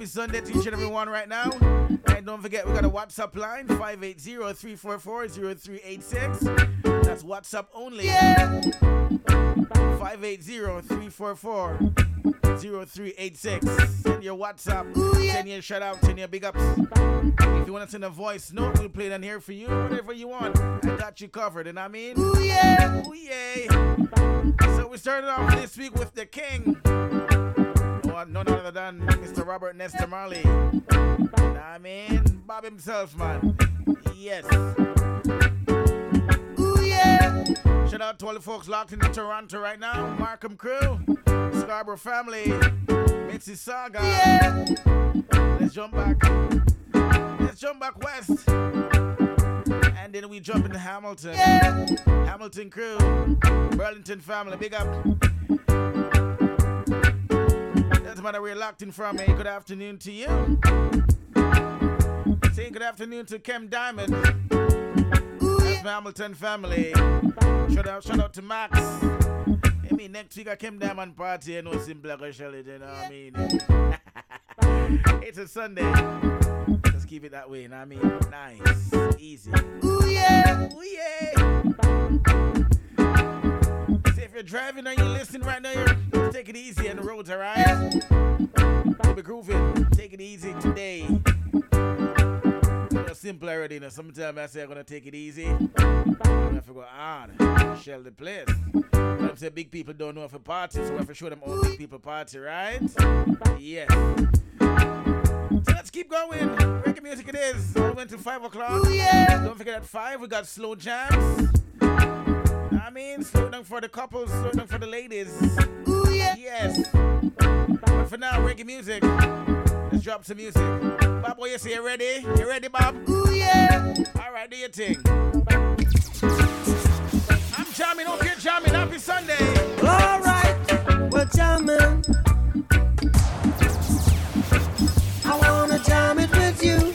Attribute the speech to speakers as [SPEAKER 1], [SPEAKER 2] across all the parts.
[SPEAKER 1] Happy Sunday to each and everyone right now. And don't forget, we got a WhatsApp line 580 344 0386. That's WhatsApp only. 580 344 0386. Send your WhatsApp. Send your shout out. Send your big ups. If you want to send a voice note, we'll play it on here for you. Whatever you want. I got you covered. And I mean, ooh yeah, ooh yeah. So we started off this week with the king. No, none other than Mr. Robert Nesta Marley. I mean, Bob himself, man. Yes. Ooh yeah. Shout out to all the folks locked in Toronto right now. Markham crew, Scarborough family, Mississauga. Yeah. Let's jump back. Let's jump back west. And then we jump into Hamilton. Yeah. Hamilton crew, Burlington family, big up. Doesn't matter where you're locked in from, hey, good afternoon to you. Saying good afternoon to Kem Diamond. That's my Hamilton family. Shout out, shout out to Max. I mean, next week I came Diamond party, you know, simple like a you know what I mean? it's a Sunday. Let's keep it that way, you know what I mean? Nice, easy. Ooh yeah, ooh yeah. You're driving and you're listening right now, you're, take it easy on the roads, alright? We'll be grooving. Take it easy today simple already. You know, sometimes I say I'm gonna take it easy. I'm gonna go on, shell the place. I'm saying big people don't know if a party, so we have to show them all big people party, right? Yes. So let's keep going. Reggae music it is. So we went to five o'clock. Ooh, yeah. Don't forget at five we got slow jams. I mean, slow down for the couples, slow down for the ladies. Ooh, yeah. Yes. But for now, reggae music. Let's drop some music. Bob, what you say? You ready? You ready, Bob? Ooh, yeah. All right, do your thing. I'm jamming. Hope you're jamming. Happy Sunday.
[SPEAKER 2] All right, we're jamming. I wanna jam it with you.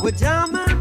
[SPEAKER 2] We're jamming.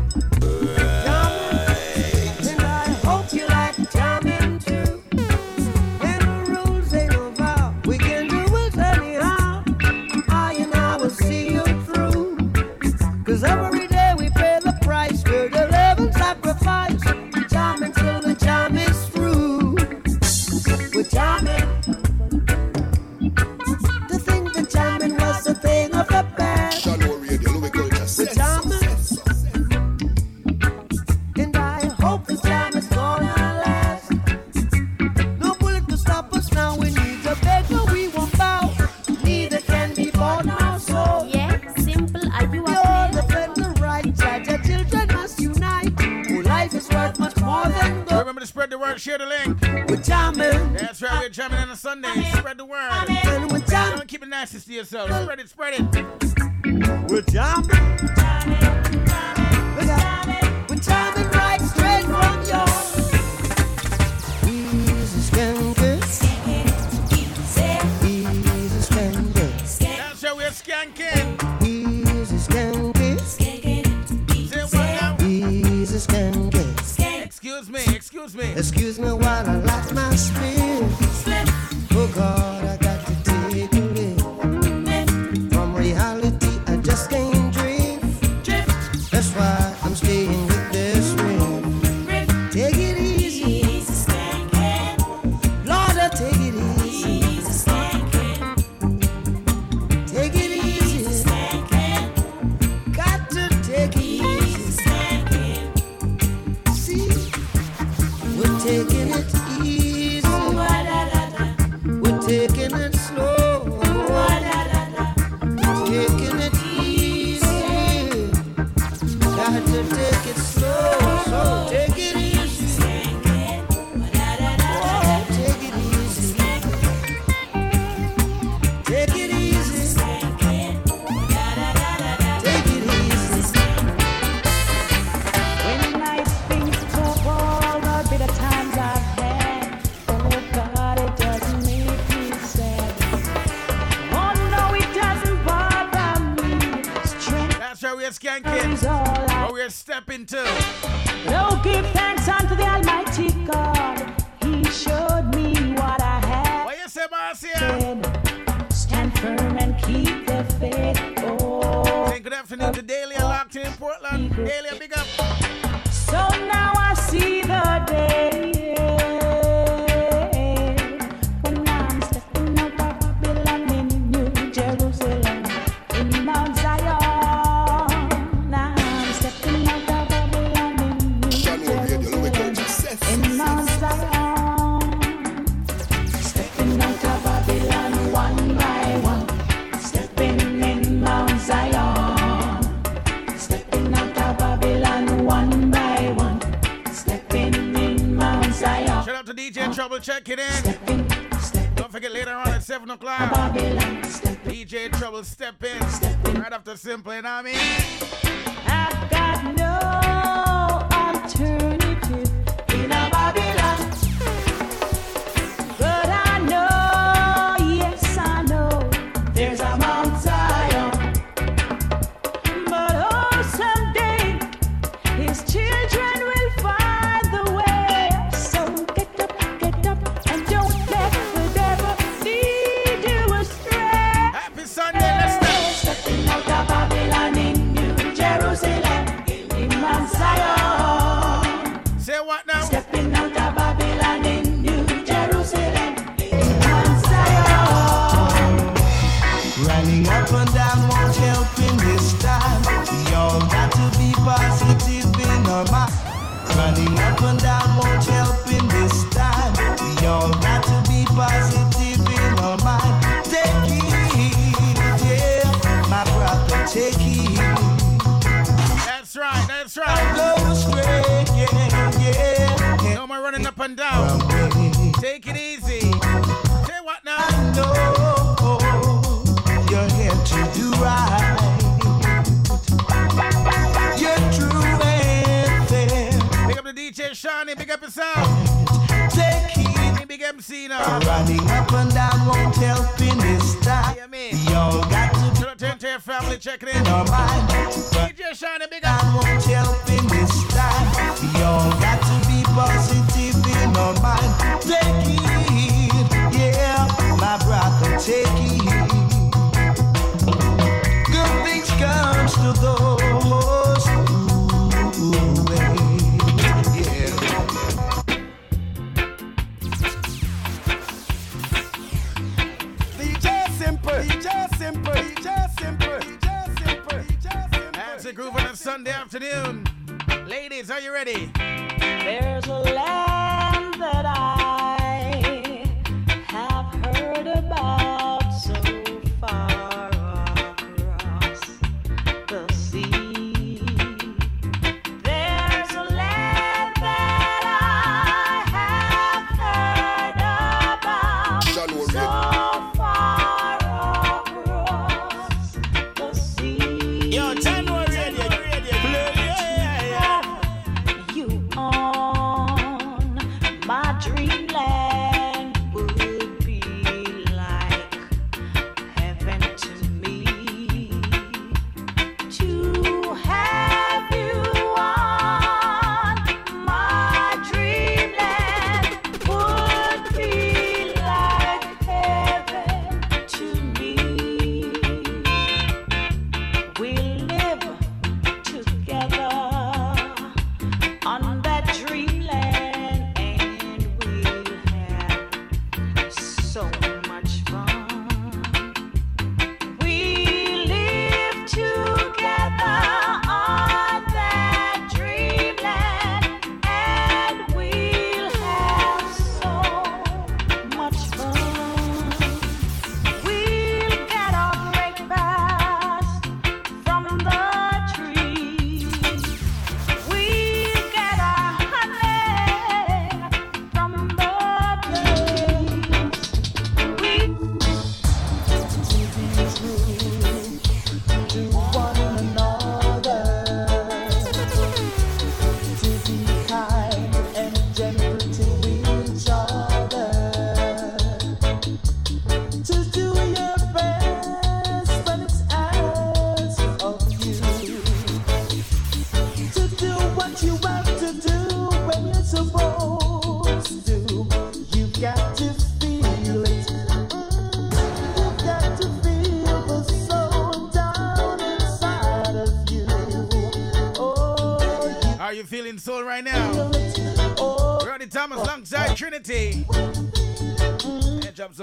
[SPEAKER 1] But we're to.
[SPEAKER 3] check it in. Don't forget later on at 7 o'clock. DJ Trouble Step In. Right after Simple, you know what I mean?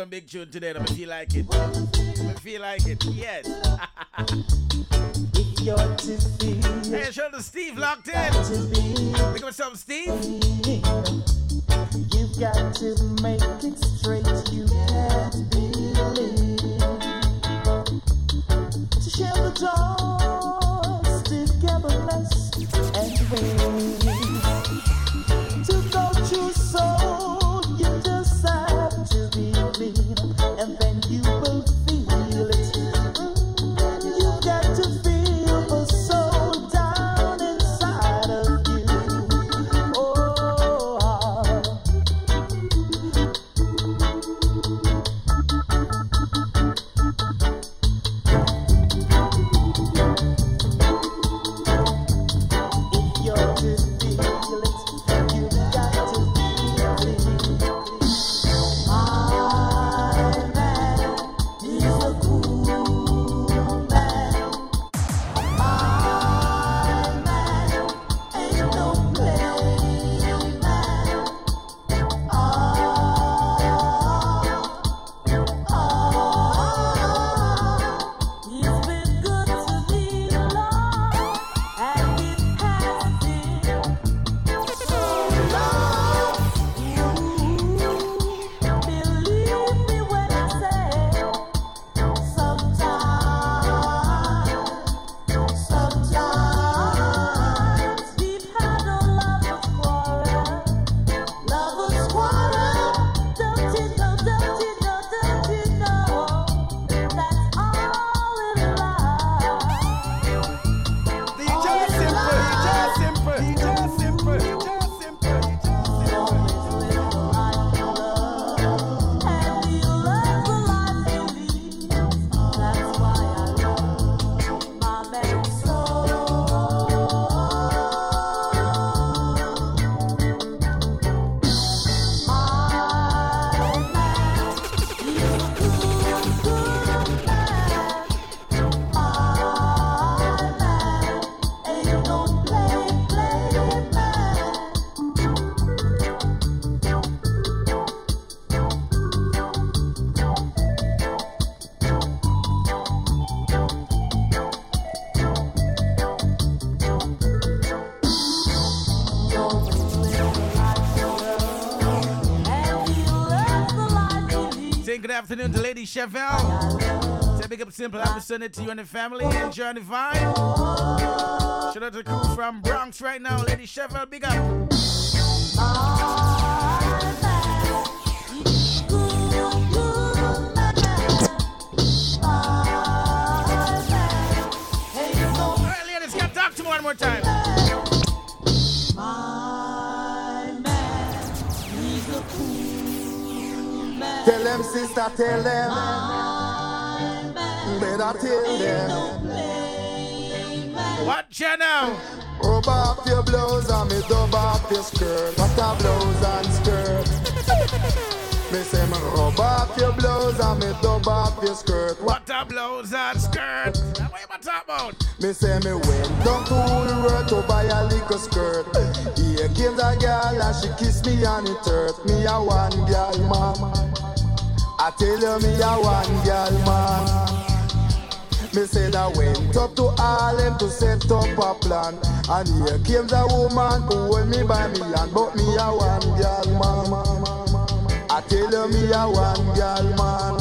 [SPEAKER 3] Some big tune today. Me feel like it. Me feel like it. Yes. Afternoon to Lady Chevelle. Say big up simple. Happy Sunday to you and the family. Enjoy the vibe. Shout out to the crew from Bronx right now. Lady Chevelle, big up.
[SPEAKER 4] Tell them, sister, tell them. Better tell them.
[SPEAKER 3] Watch ya now.
[SPEAKER 4] Rub off your blouse and me dub off your skirt. What a blouse and skirt. Me say me rub off your blouse and me dub off your skirt. What
[SPEAKER 3] What a blouse and skirt. What am I talking about?
[SPEAKER 4] Me say me went down to the road to buy a little skirt. Here came the girl and she kissed me on it hurt. Me a one girl man. Tell you me a one girl man. Me said I went up to Harlem to set up a plan. And here came the woman who hold me by me hand. But me a one girl man. I tell you me a one girl man.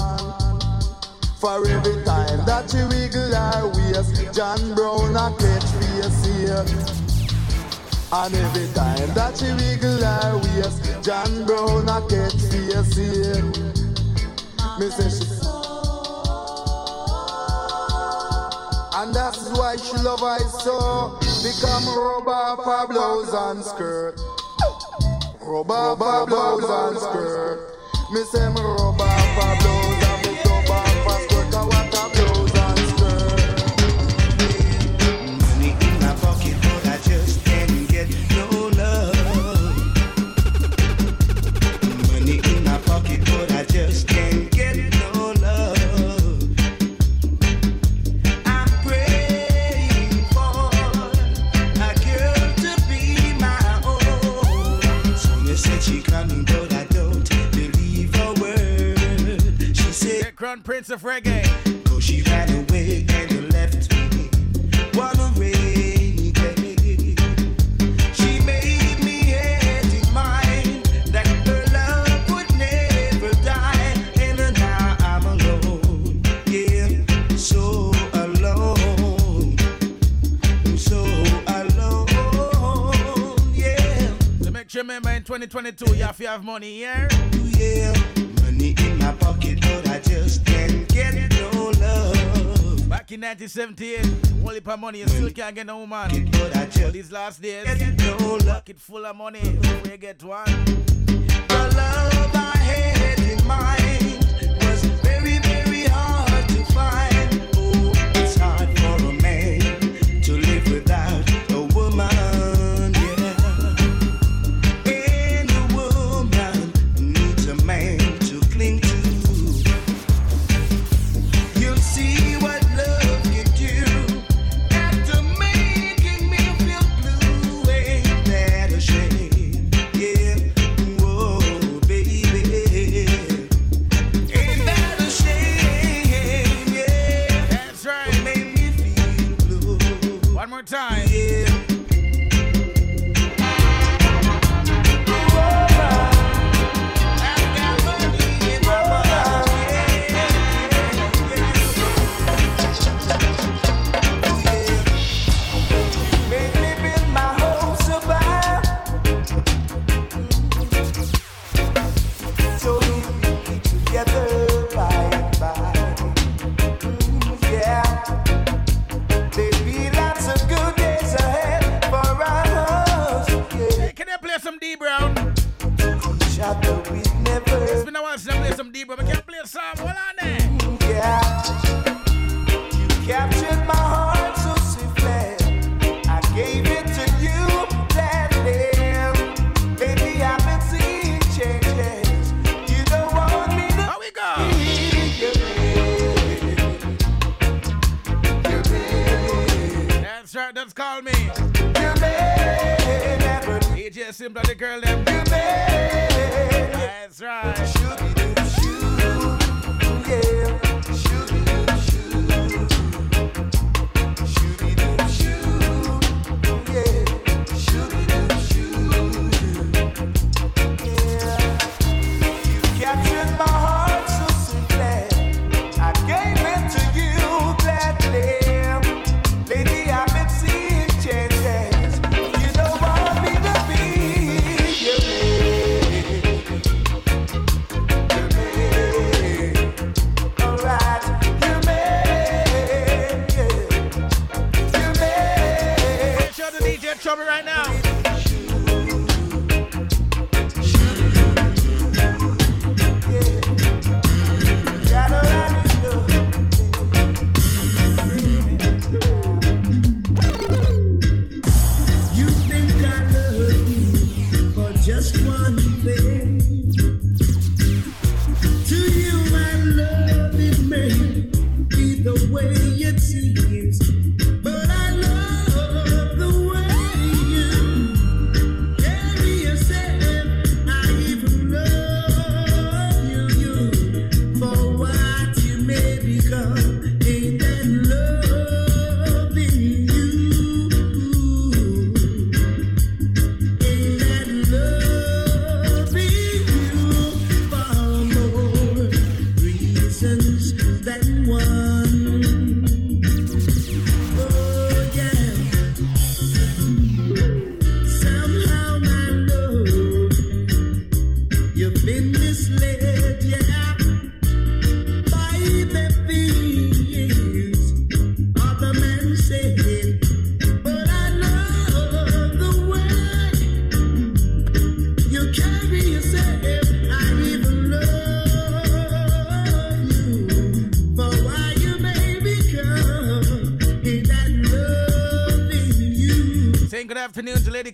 [SPEAKER 4] For every time that she wiggle her waist, John Brown a catch face here. And every time that she wiggle her waist, John Brown a catch face here. And that's why she love I so. Become rub off her blouse and skirt. Rub off her blouse and skirt. Me say me
[SPEAKER 1] 2022, you have to have money here.
[SPEAKER 2] Yeah, money in my pocket, but I just can't get no love.
[SPEAKER 1] Back in 1978, only for money, you still can't get no woman.
[SPEAKER 2] But I just
[SPEAKER 1] these last days,
[SPEAKER 2] get no love.
[SPEAKER 1] Pocket full of money, before get one.
[SPEAKER 2] The love I had in my head.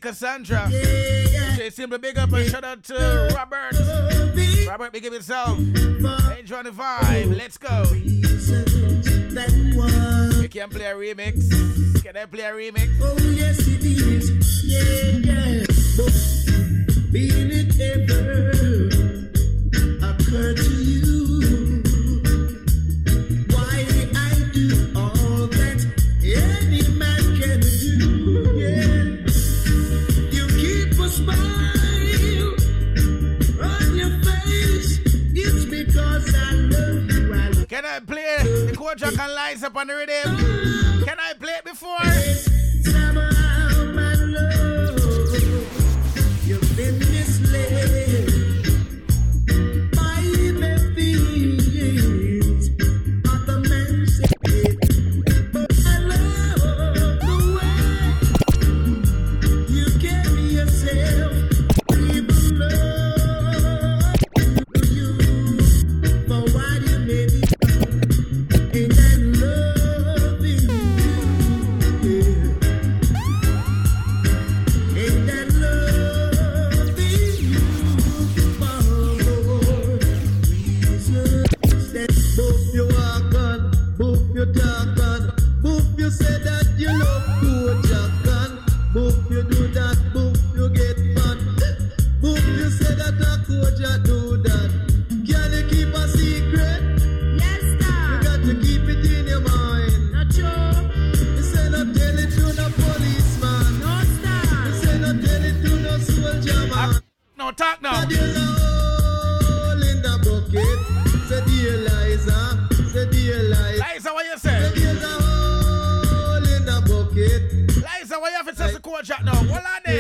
[SPEAKER 2] Cassandra. Yeah, yeah. Say
[SPEAKER 1] simple big up and shout out to Robert. Robert, big up yourself. Enjoy the vibe. Oh. Let's go. You can play a remix. Can I play a remix?
[SPEAKER 2] Oh, yes, it is. Yeah, yeah.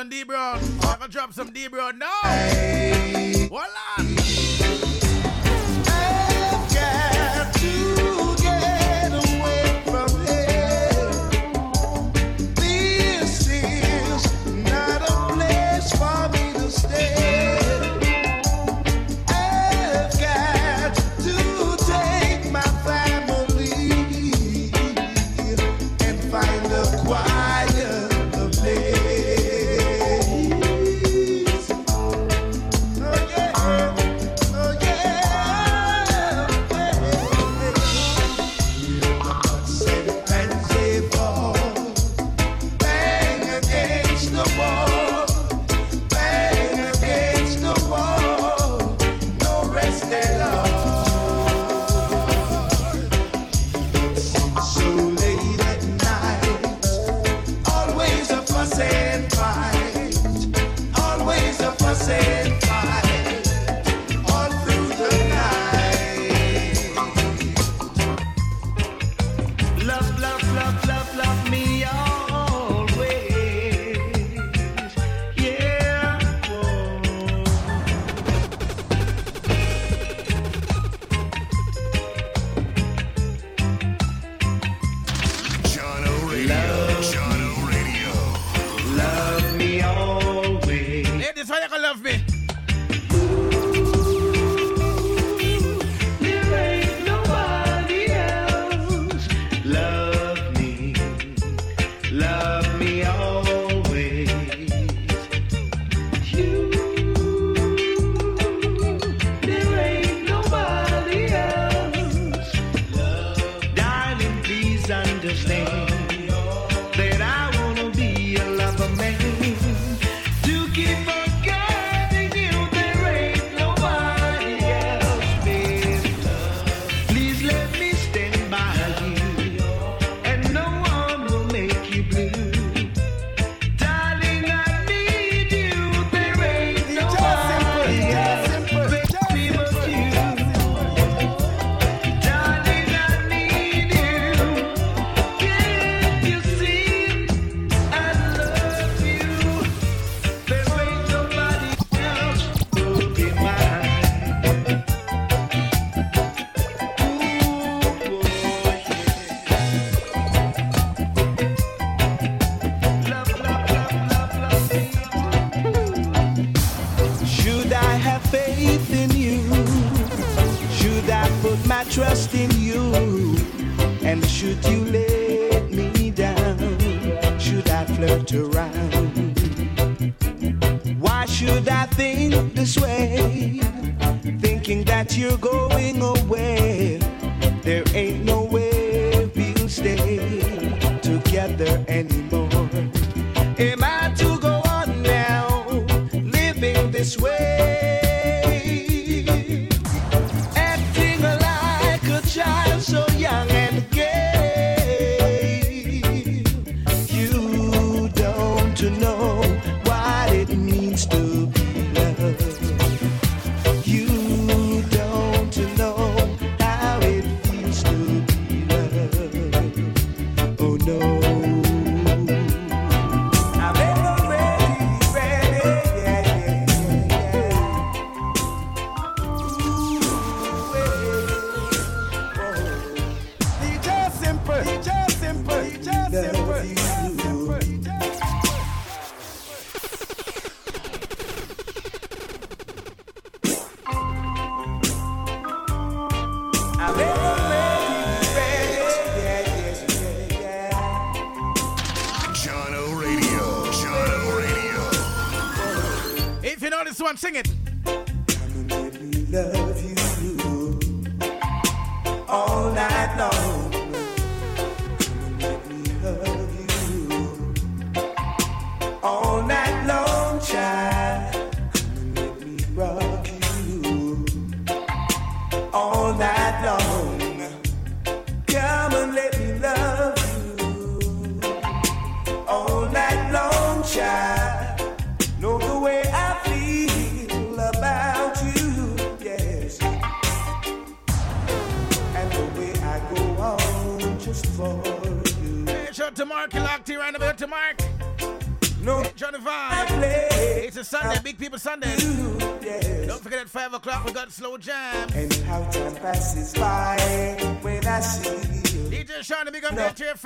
[SPEAKER 2] some D Brown. I gotta drop some D Brown now. Hey.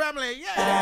[SPEAKER 2] Family. Yeah.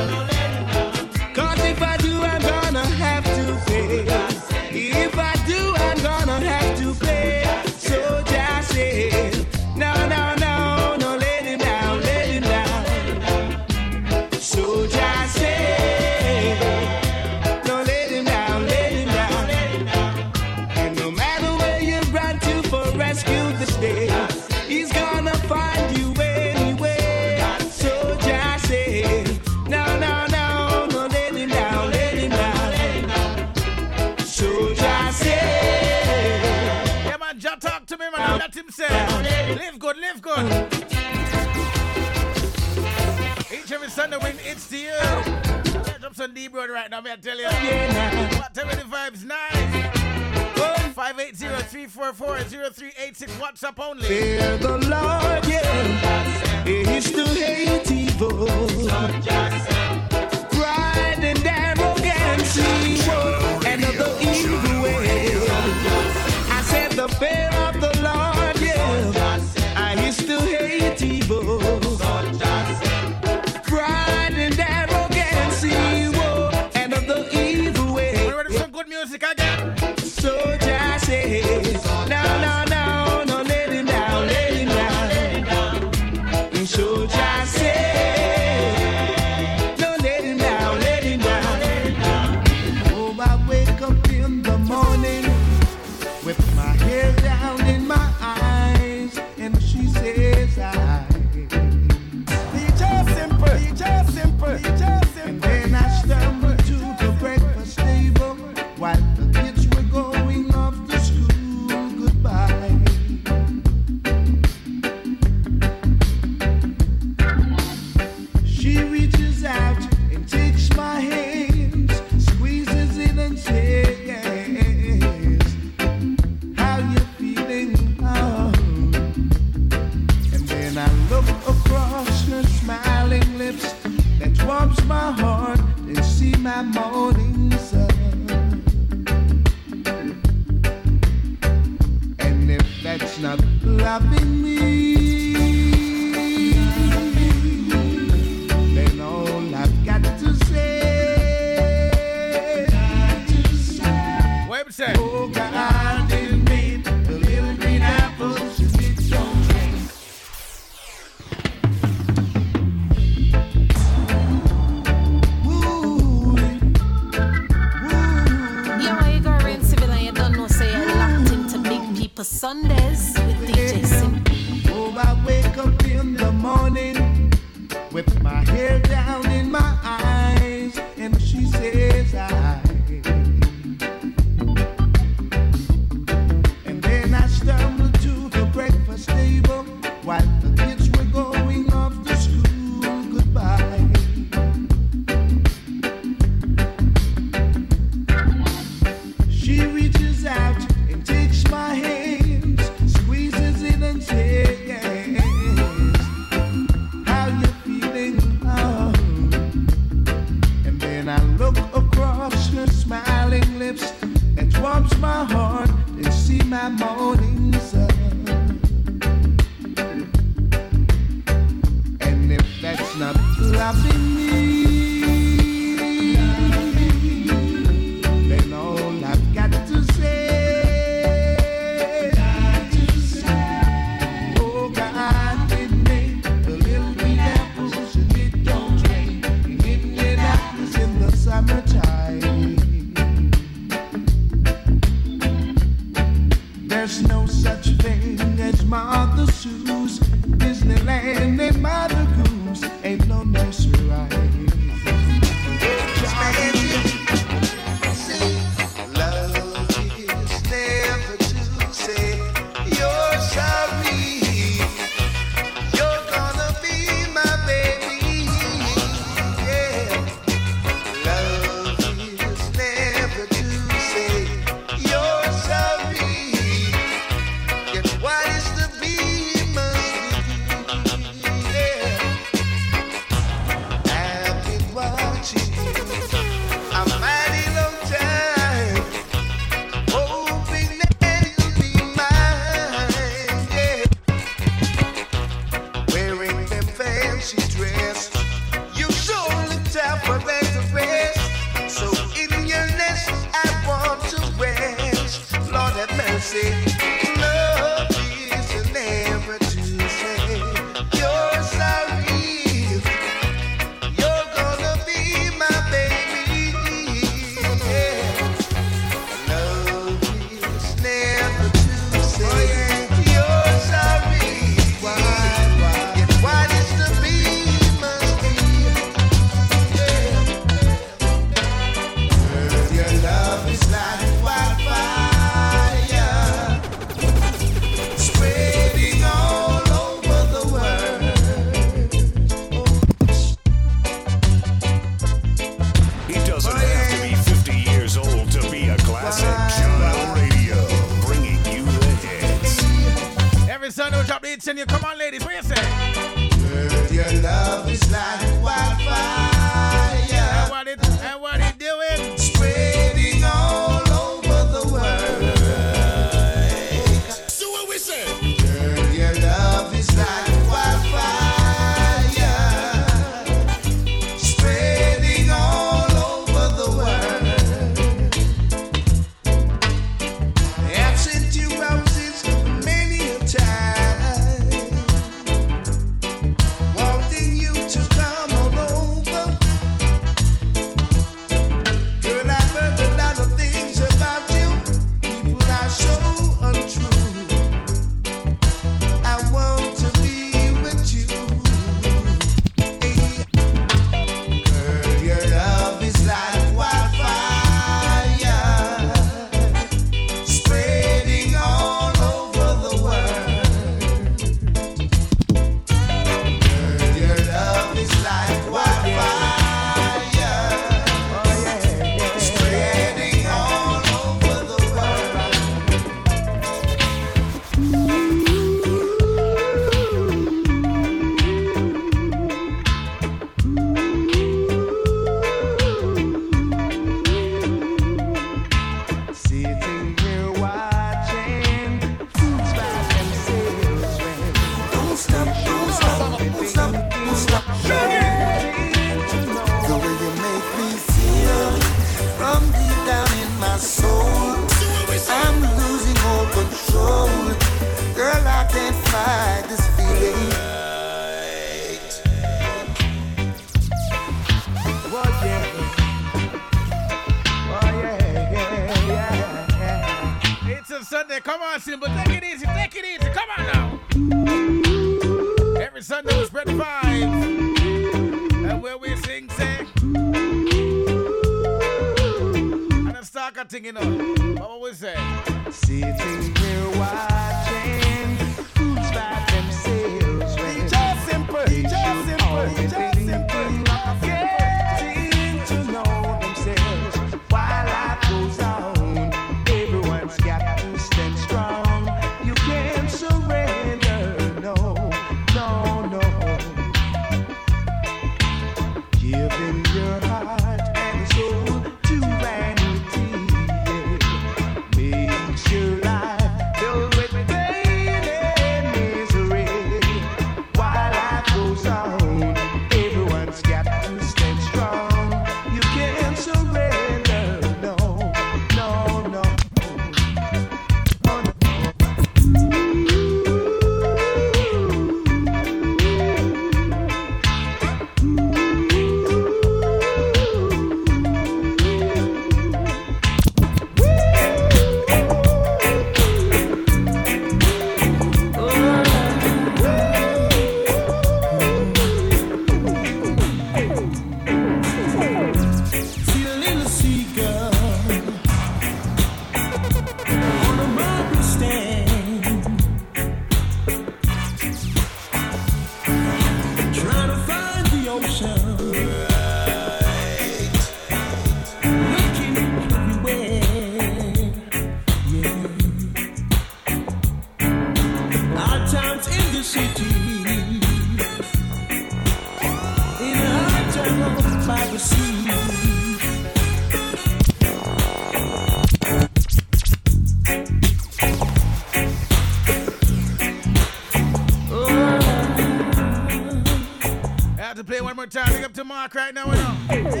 [SPEAKER 1] more time. Big up to Mark right now.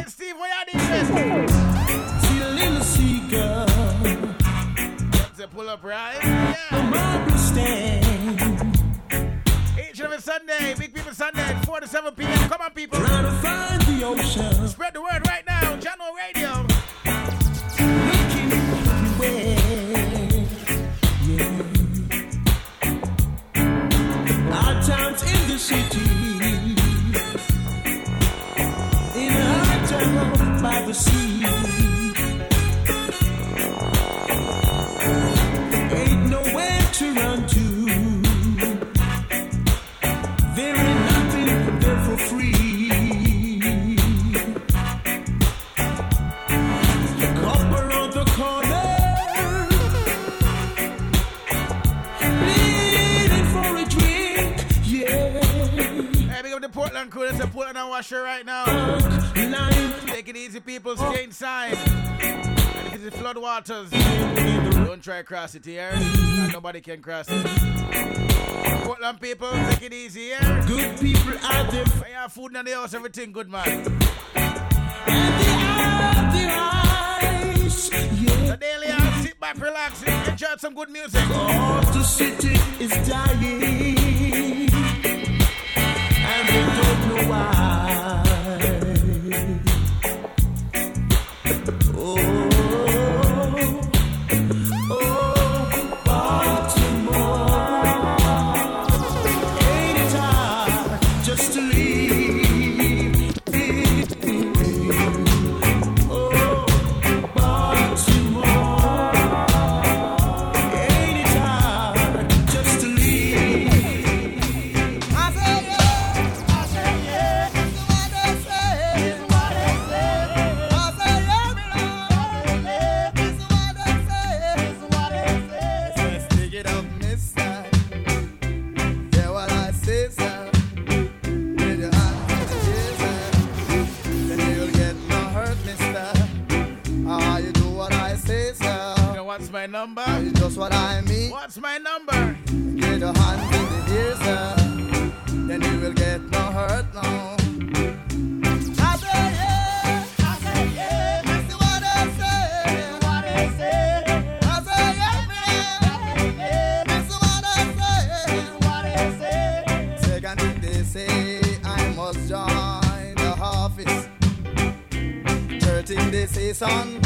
[SPEAKER 1] waters. Don't try cross it here. Nobody can cross it. Portland people, take it easy here.
[SPEAKER 5] Good people are there.
[SPEAKER 1] When have food in the house, everything good, man. The daily, I'll sit back, relax, enjoy some good music.
[SPEAKER 5] Cause the city is dying. sun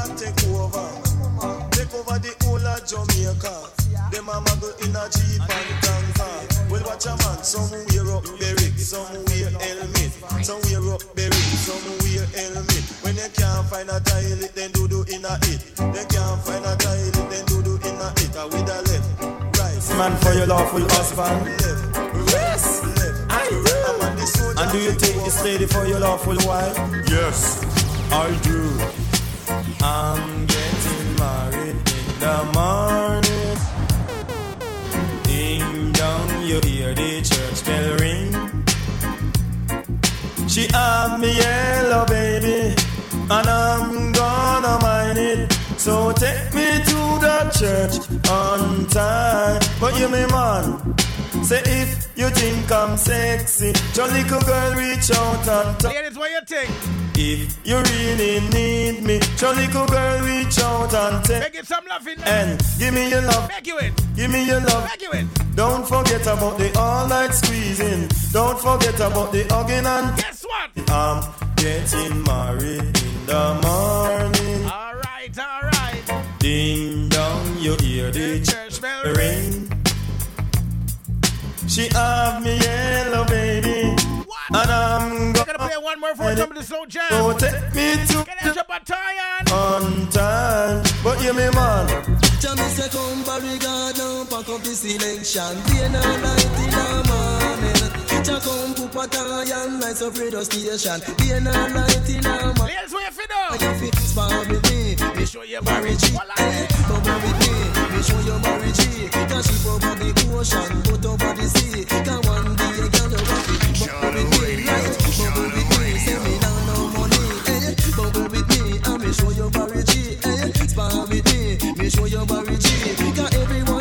[SPEAKER 5] a take over. Take over the whole of Jamaica. Them a muggle in a jeep and tanker. Well, watch a man, some wear up berry, some wear helmet, some wear up berry, some wear helmet. When they can't find a toilet, then do do in a it. They can't find a toilet, then do do in a it. And with a left, right,
[SPEAKER 6] Man for your lawful husband.
[SPEAKER 5] left, yes, left.
[SPEAKER 6] I
[SPEAKER 5] I'm a the soldier
[SPEAKER 6] And do you
[SPEAKER 5] take
[SPEAKER 6] take this lady for your lawful wife?
[SPEAKER 5] Yes.
[SPEAKER 6] I do. I'm getting married in the morning. Ding dong, you hear the church bell ring. She have me yellow baby, and I'm gonna mind it. So take me to the church on time. But you me man, say if you think I'm sexy, your little girl reach out and touch.
[SPEAKER 1] Ladies, what you think?
[SPEAKER 6] If you really need me, your little girl reach out and take
[SPEAKER 1] Make it some laughing.
[SPEAKER 6] and give me your love,
[SPEAKER 1] Make you it.
[SPEAKER 6] give me your love.
[SPEAKER 1] Make you it.
[SPEAKER 6] Don't forget about the all night squeezing. Don't forget about the hugging and
[SPEAKER 1] Guess what?
[SPEAKER 6] I'm getting married in the morning.
[SPEAKER 1] All right, all right.
[SPEAKER 6] Ding dong, you hear the
[SPEAKER 1] Church bell
[SPEAKER 6] ch- ring. She have me yellow baby? And I'm
[SPEAKER 1] I'm gonna play one more for some of the slow jam.
[SPEAKER 6] so take me to
[SPEAKER 1] Get out your battalion.
[SPEAKER 6] on time. But you me man,
[SPEAKER 2] Tell me say come Barrigard now pack up the selection. Day and night in the morning. Cha come put battalion lights up radio station. Day and night in the morning.
[SPEAKER 1] Ladies, what you fit up?
[SPEAKER 2] You fit spar with me? Me show you Barry G Eh, Come on with me. Me show you Barry G Cause she over the ocean Put over the sea. Cause one day you girl you want it Eh. Show you Barry G eh. Spar with me Me show you Barry G Cause everyone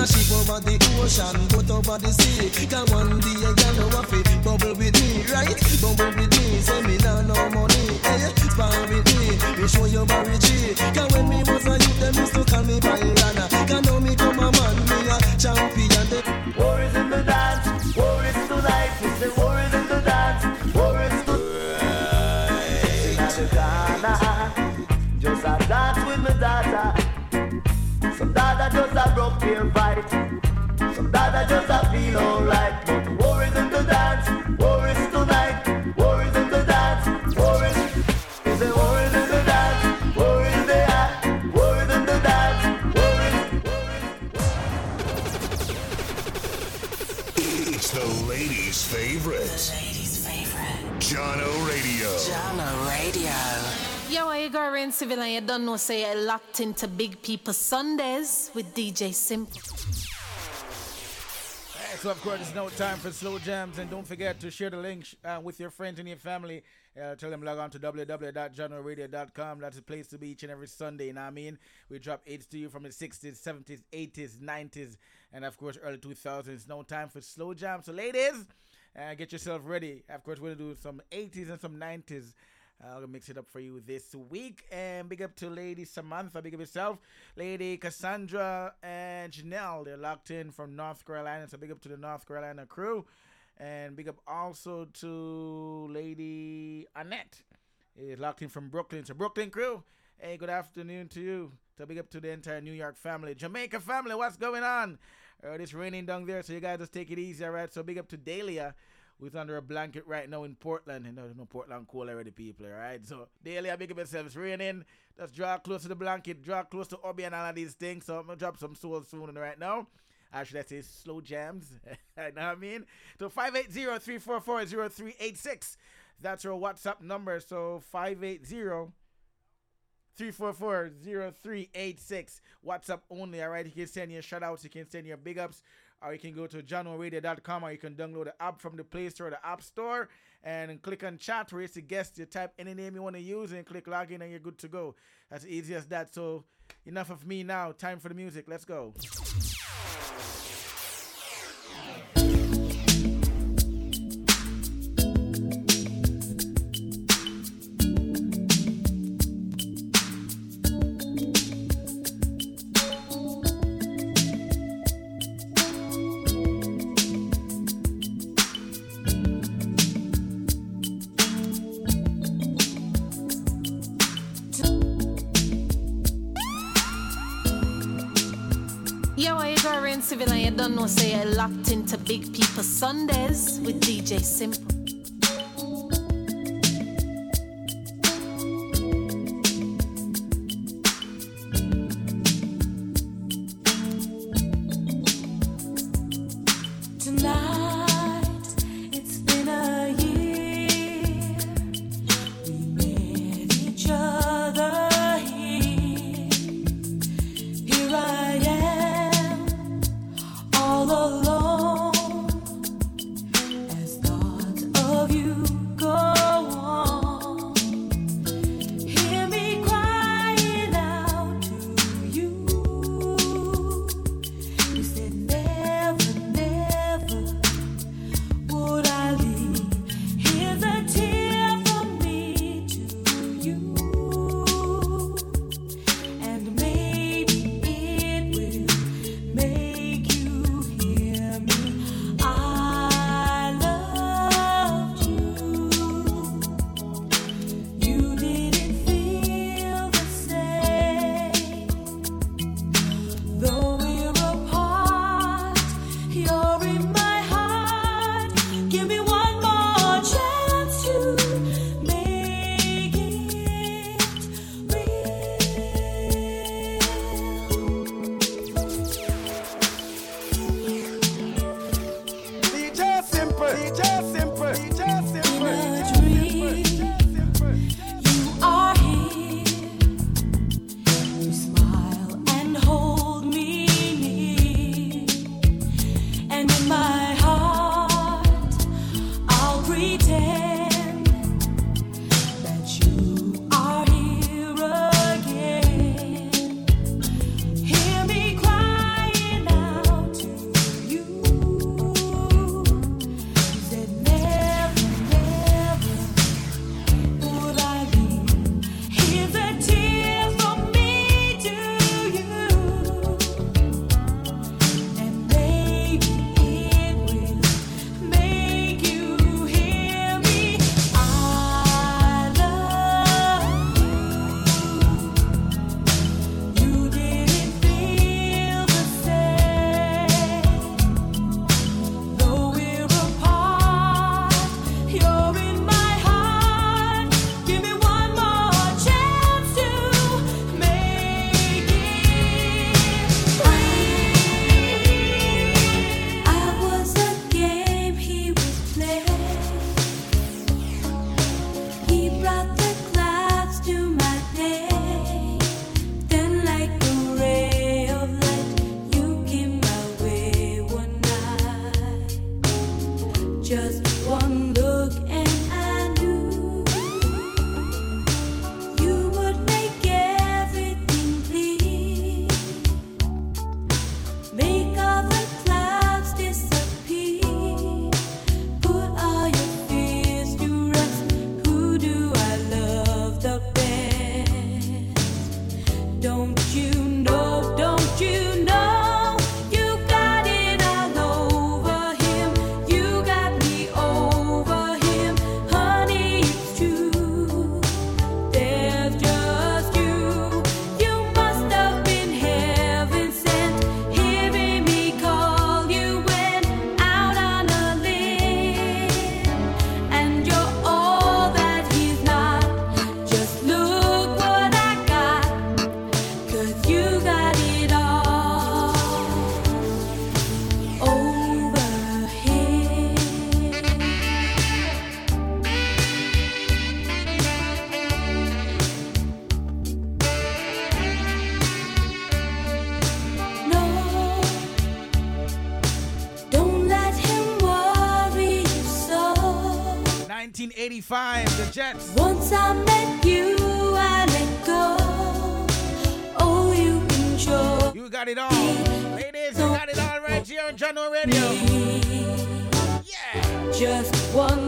[SPEAKER 2] a she over the ocean Put over the sea. Cause one day a girl know fit Bubble with me right? Bubble with me Say me now no money eh. Spar with me Me show you Barry G. Cause when me was a youth Them used to call me Bailana
[SPEAKER 6] broke their fight. Some dada just a feel alright.
[SPEAKER 7] Are you don't know, say you're locked into Big People Sundays with DJ Simple.
[SPEAKER 1] So of course, it's no time for slow jams, and don't forget to share the link uh, with your friends and your family. Uh, tell them log on to www.jahknoradio.com. That's a place to be each and every Sunday. You know what I mean? We drop hits to you from the 60s, 70s, 80s, 90s, and of course early 2000s. No time for slow jams. So ladies, uh, get yourself ready. Of course, we're gonna do some 80s and some 90s. I'll mix it up for you this week. And big up to Lady Samantha, big up yourself. Lady Cassandra and Janelle, they're locked in from North Carolina. So big up to the North Carolina crew. And big up also to Lady Annette, is locked in from Brooklyn. So Brooklyn crew, hey, good afternoon to you. So big up to the entire New York family. Jamaica family, what's going on? Uh, it's raining down there, so you guys just take it easy, all right? So big up to Dahlia, who's under a blanket right now in Portland. You know, you know Portland cool already, people, all right? So Dahlia, big up yourself. It's raining. Just draw close to the blanket, draw close to Obi and all of these things. So I'm to drop some soul soon right now. Actually, I say slow jams. you know what I mean? So 580-344-0386. That's our WhatsApp number. So 580 344-0386. WhatsApp only, all right? You can send your shout outs, you can send your big ups, or you can go to jahknoradio.com or you can download the app from the Play Store or the App Store and click on chat where it's a guest. You type any name you want to use and click login and you're good to go. As easy as that. So enough of me now. Time for the music. Let's go.
[SPEAKER 7] Know, say I locked into Big People Sundays with DJ Simple.
[SPEAKER 1] 85, the Jets.
[SPEAKER 7] Once I met you, I let go. Oh, you control.
[SPEAKER 1] You got it all. Ladies, you got it all right here on Jahkno Radio. Yeah.
[SPEAKER 7] Just one.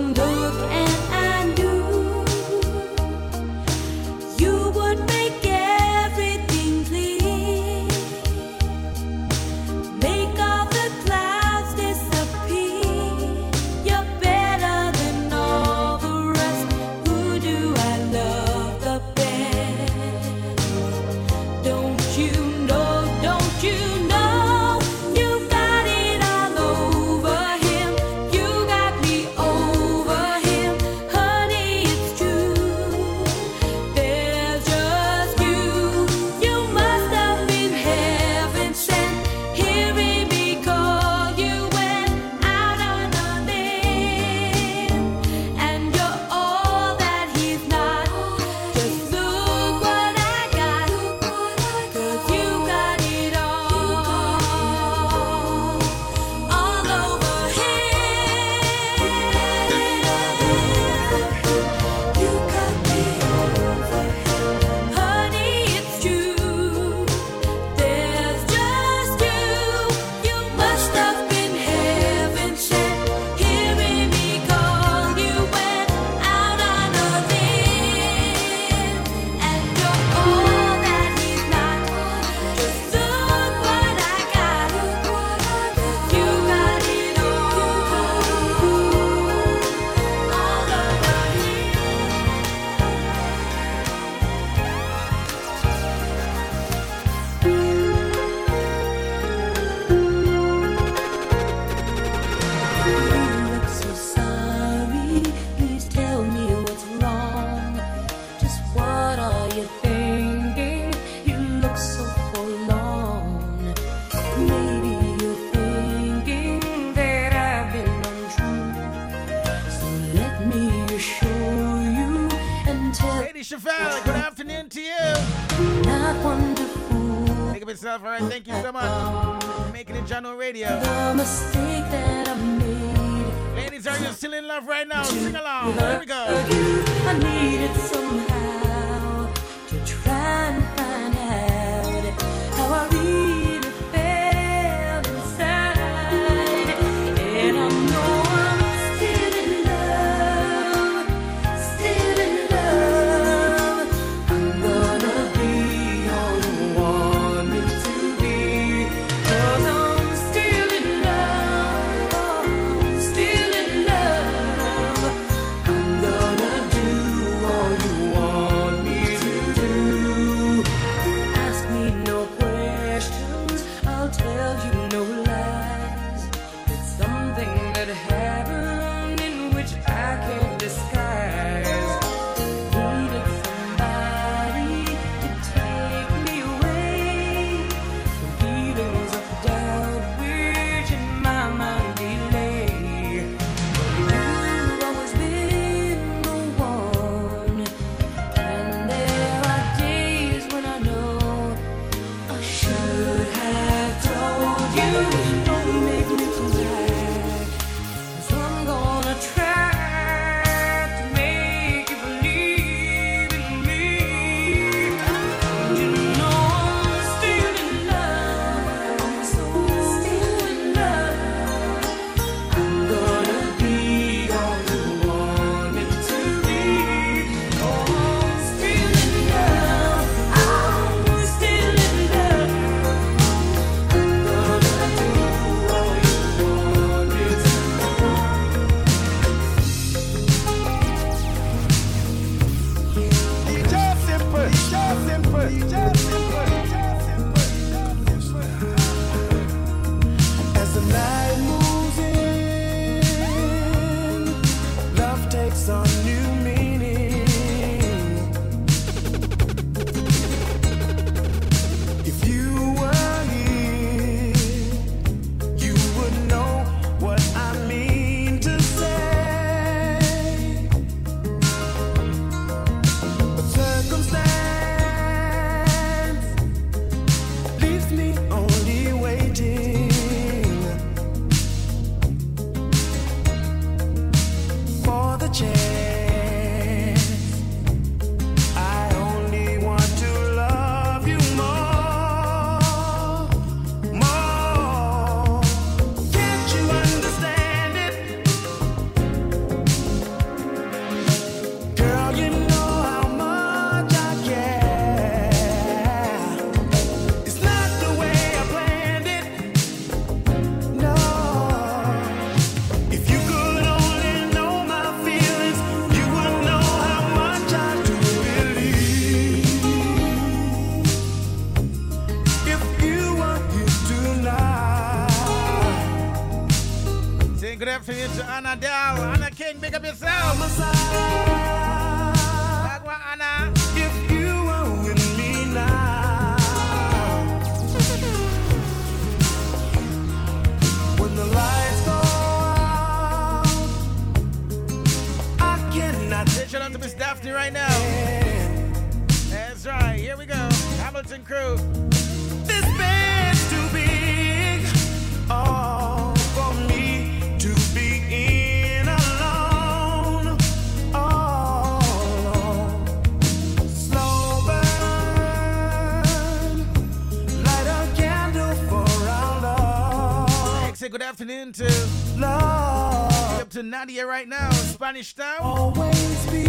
[SPEAKER 1] Nadia right now Spanish Town.
[SPEAKER 8] Always be.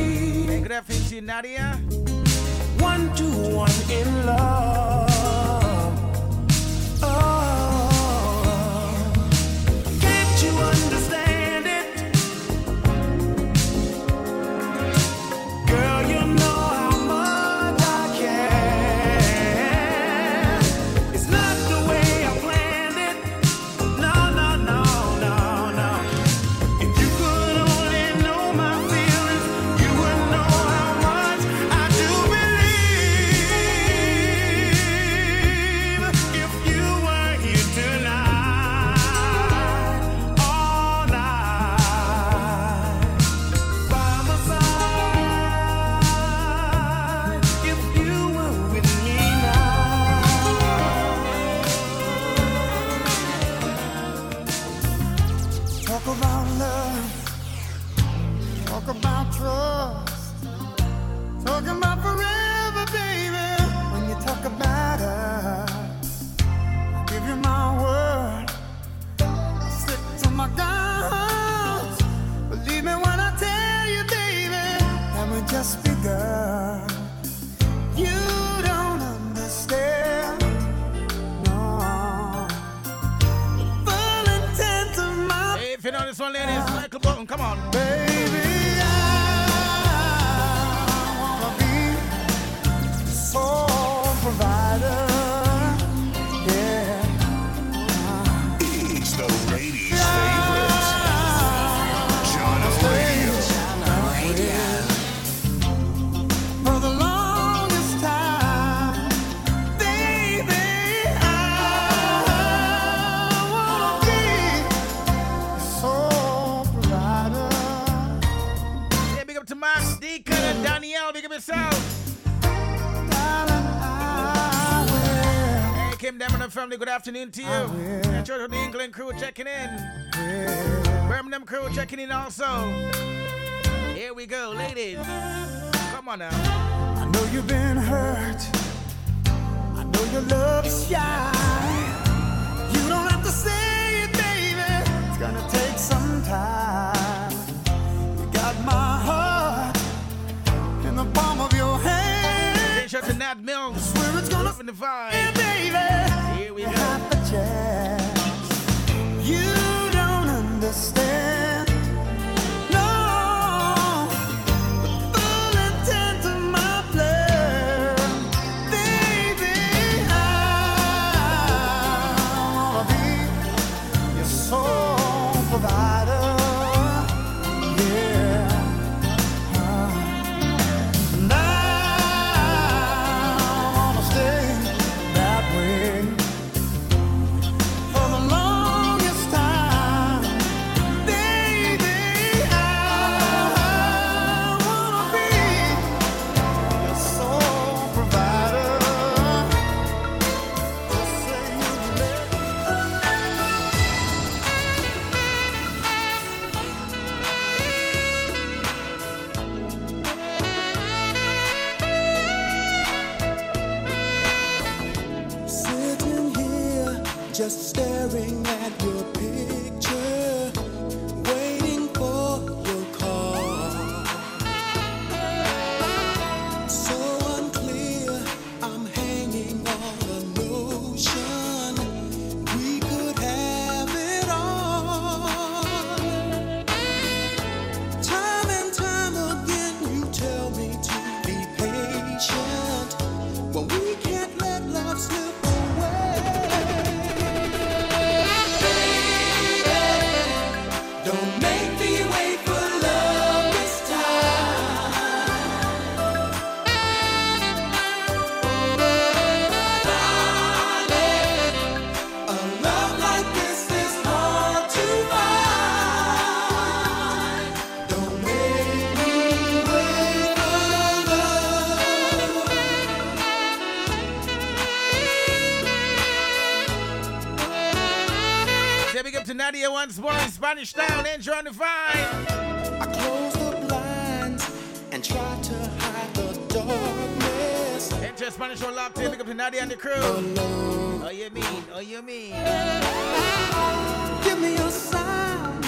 [SPEAKER 1] Hey, good afternoon to you, Nadia.
[SPEAKER 8] One, two, one in love.
[SPEAKER 1] on,
[SPEAKER 8] baby. this out.
[SPEAKER 1] Hey, Kim Demon and family, good afternoon to you. Church of the England crew checking in. Birmingham crew checking in also. Here we go, ladies. Come on now.
[SPEAKER 8] I know you've been hurt. I know your shy. You don't have to say it, baby. It's gonna take
[SPEAKER 1] Todd Mills.
[SPEAKER 8] Swear gonna
[SPEAKER 1] open the vibe.
[SPEAKER 8] Yeah, baby.
[SPEAKER 1] Here we go.
[SPEAKER 8] You don't understand.
[SPEAKER 1] Spanish style and trying to.
[SPEAKER 7] I close the blinds and try to hide the darkness.
[SPEAKER 1] Enter Spanish on locked in. Pick up to Nadia and the crew. Alone. Oh, you mean? Oh, you mean?
[SPEAKER 7] Give me a sign.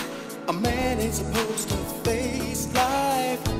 [SPEAKER 7] A man ain't supposed to face life.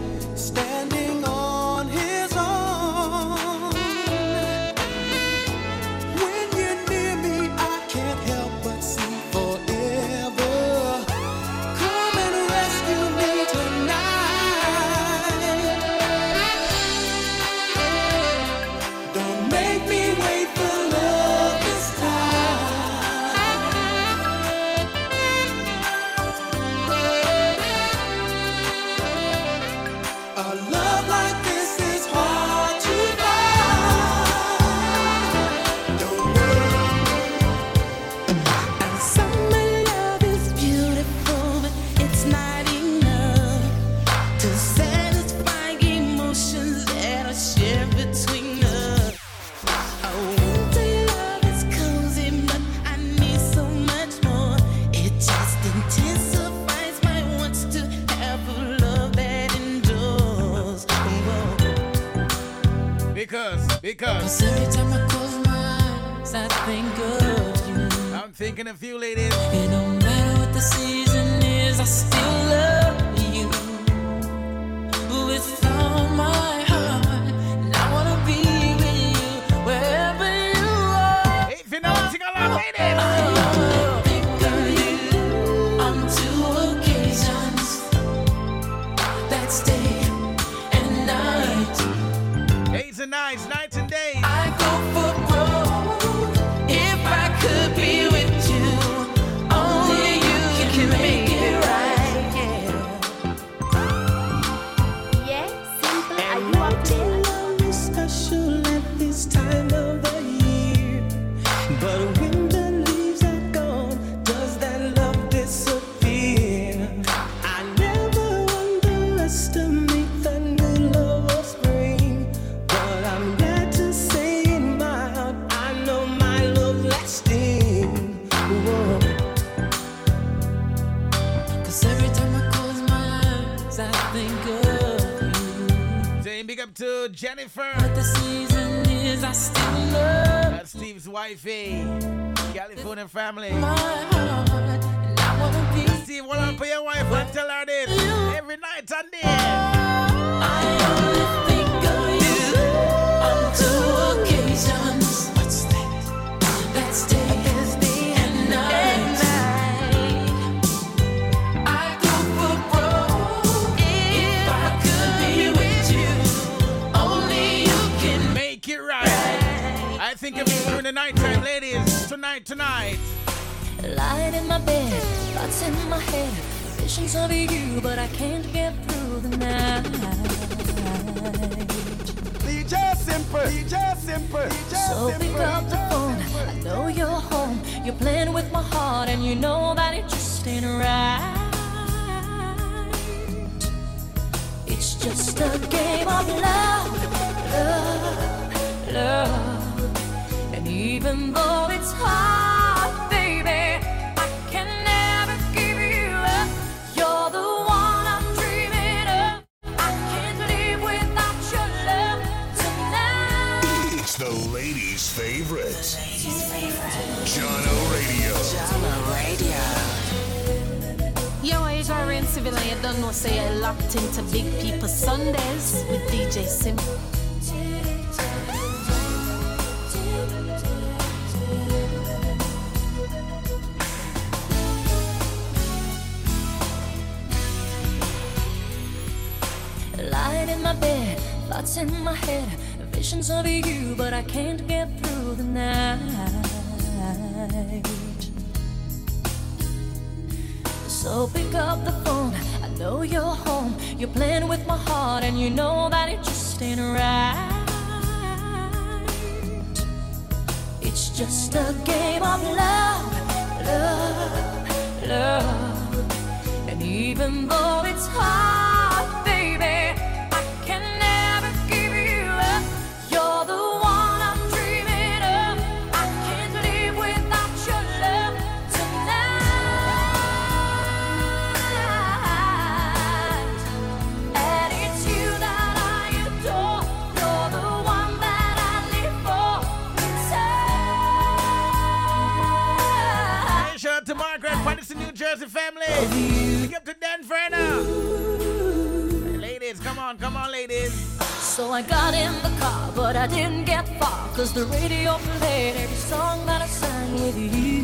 [SPEAKER 7] Cause the radio played every song that I sang with you.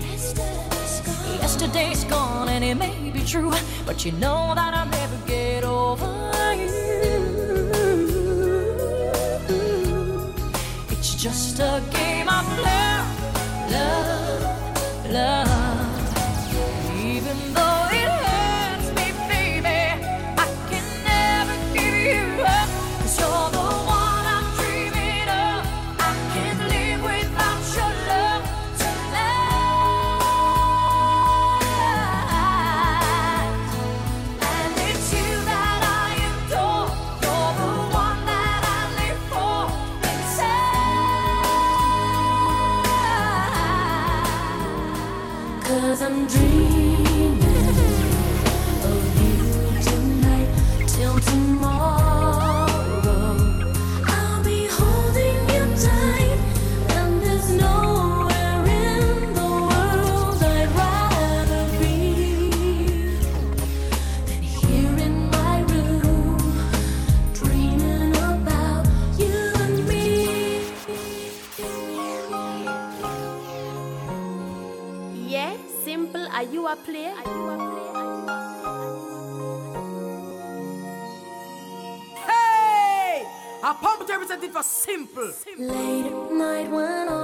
[SPEAKER 7] Yesterday's gone. Yesterday's gone, and it may be true, but you know till tomorrow.
[SPEAKER 9] Hey! Our pump represented for simple. simple.
[SPEAKER 7] Late at night when I.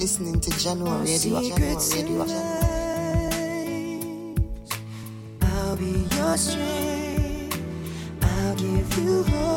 [SPEAKER 10] listening to
[SPEAKER 11] Jahkno
[SPEAKER 10] Radio. Radio.
[SPEAKER 11] I'll be your strength. I'll give you hope.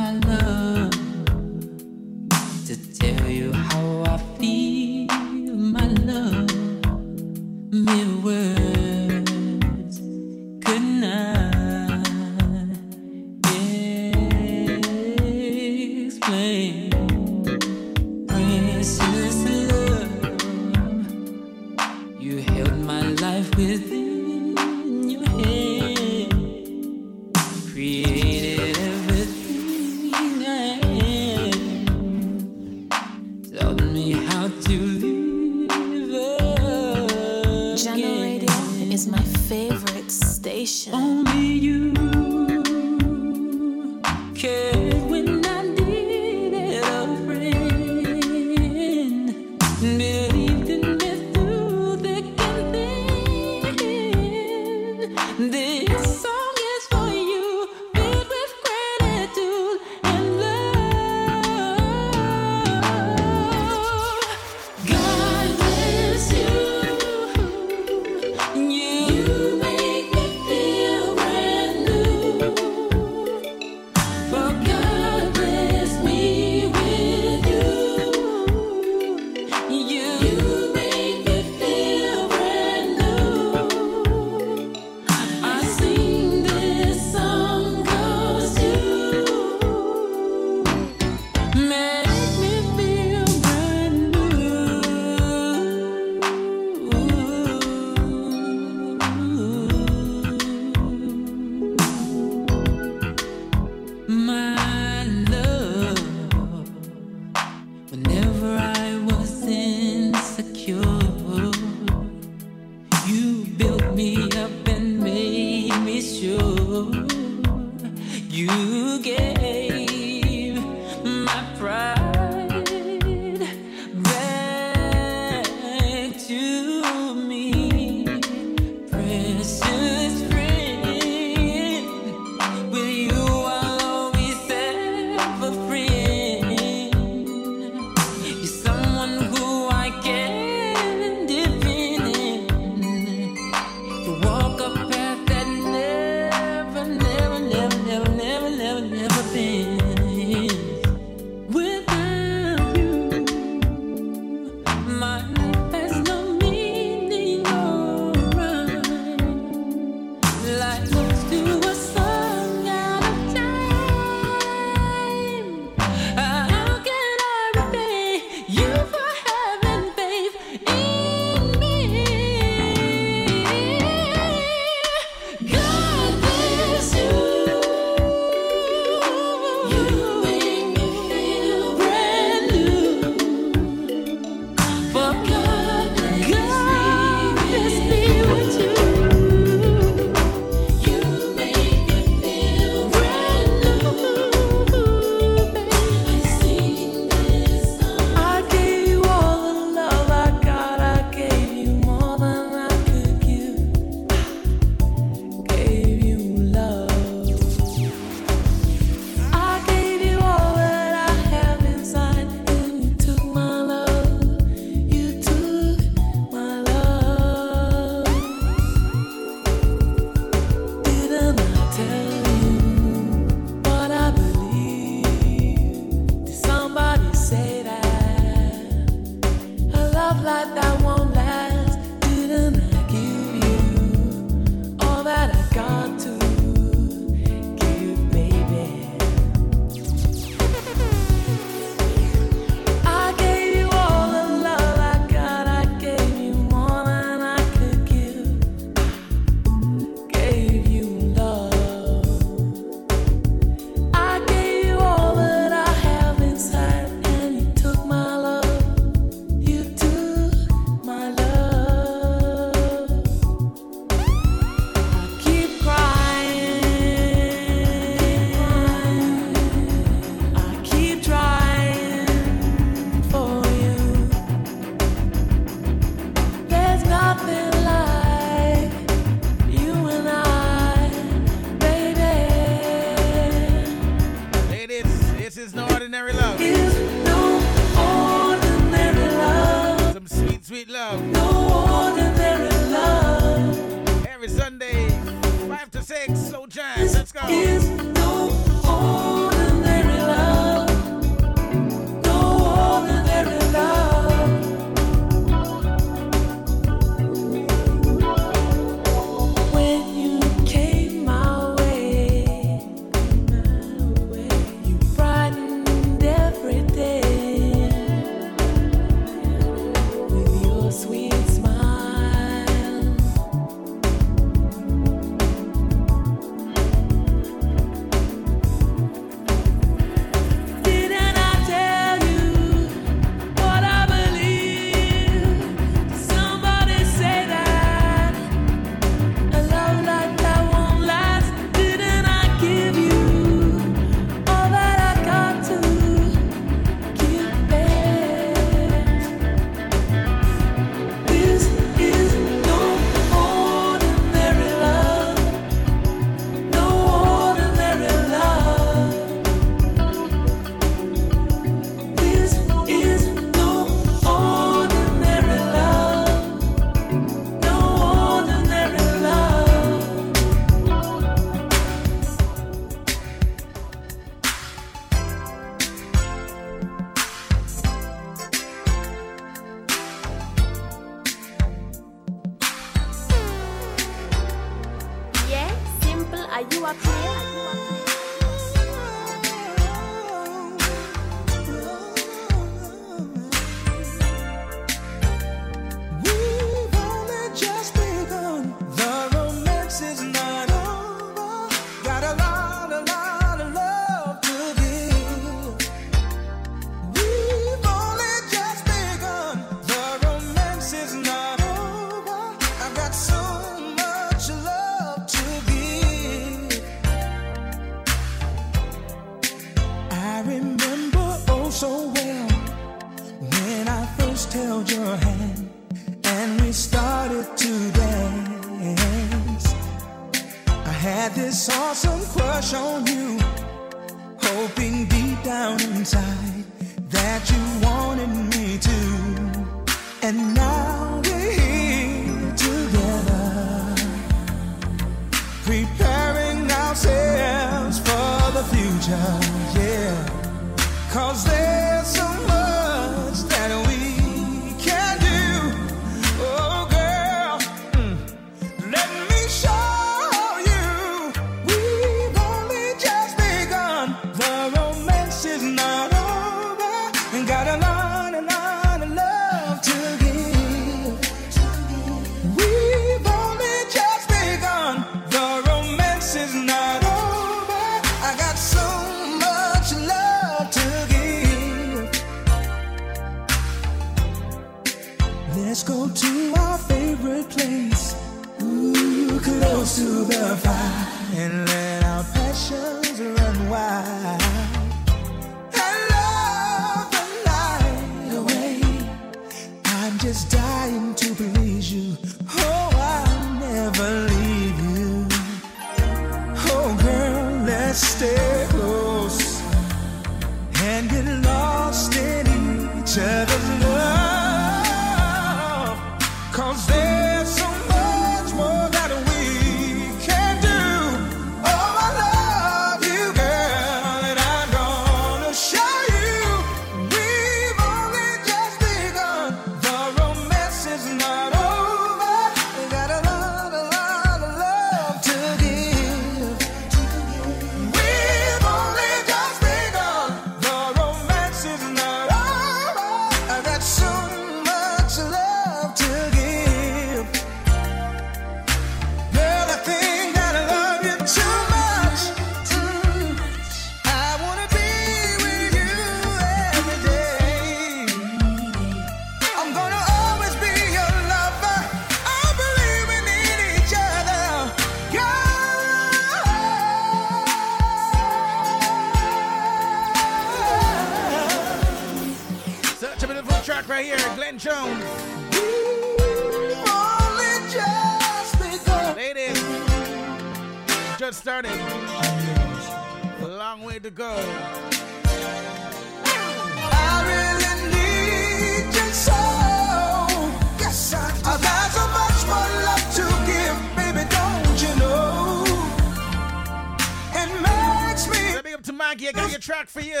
[SPEAKER 12] for you.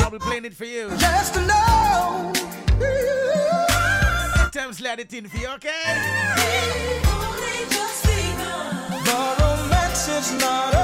[SPEAKER 12] I'll
[SPEAKER 2] be
[SPEAKER 1] playing it for you.
[SPEAKER 8] Just to know.
[SPEAKER 1] Sometimes let it in for you, okay?
[SPEAKER 8] The romance is not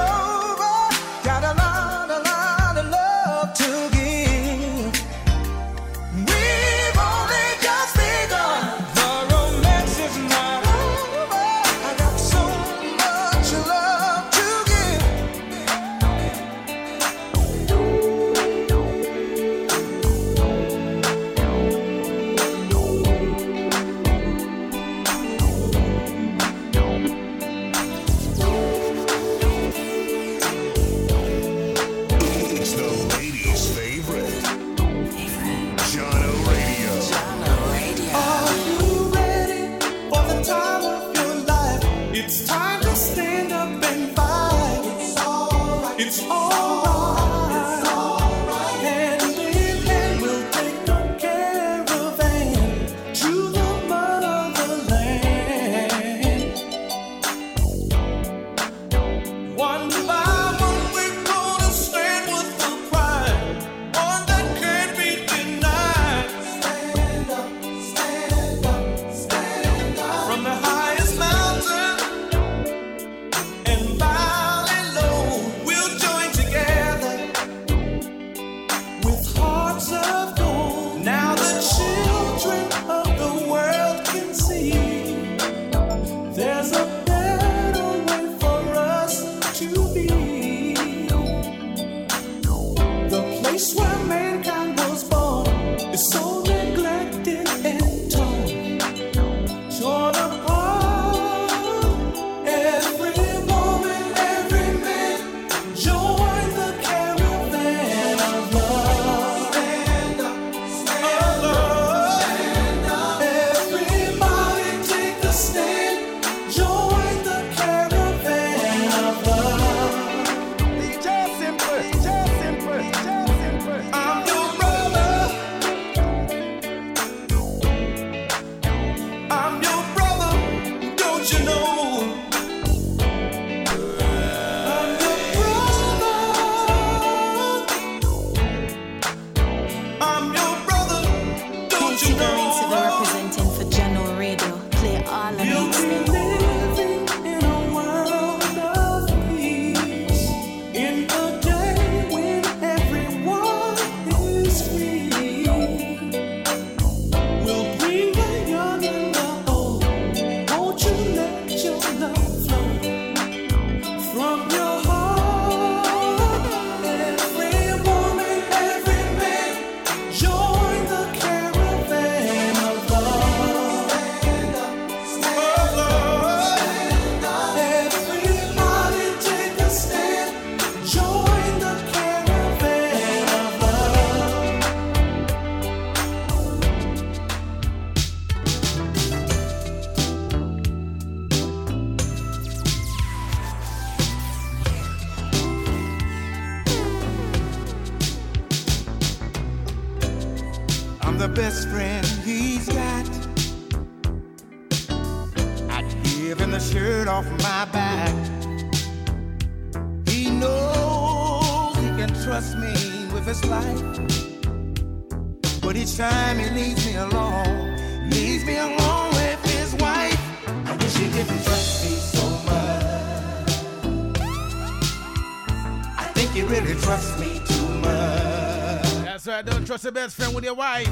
[SPEAKER 2] trust
[SPEAKER 1] your best friend with your wife.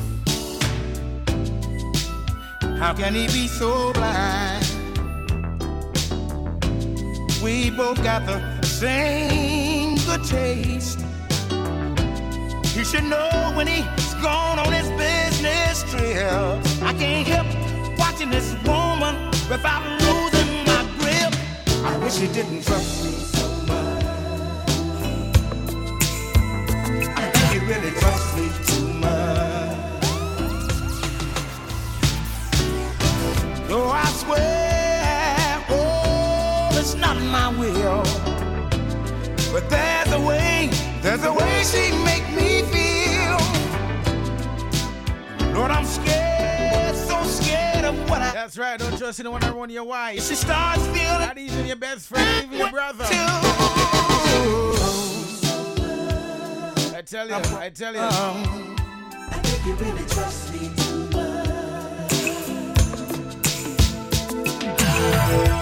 [SPEAKER 2] How can he be so blind? We both got the same good taste. He should know when he's gone on his business trip. I can't help watching this woman without losing my grip. I wish he didn't trust me so much. I think he really trusts me. There's a way she make me feel. Lord,
[SPEAKER 13] I'm scared, so scared of what I.
[SPEAKER 1] That's right. Don't trust anyone or one your wife.
[SPEAKER 13] She starts feeling.
[SPEAKER 1] Not even your best friend, even your brother. I tell you, I tell you.
[SPEAKER 13] Um, I think you really trust me too
[SPEAKER 9] much.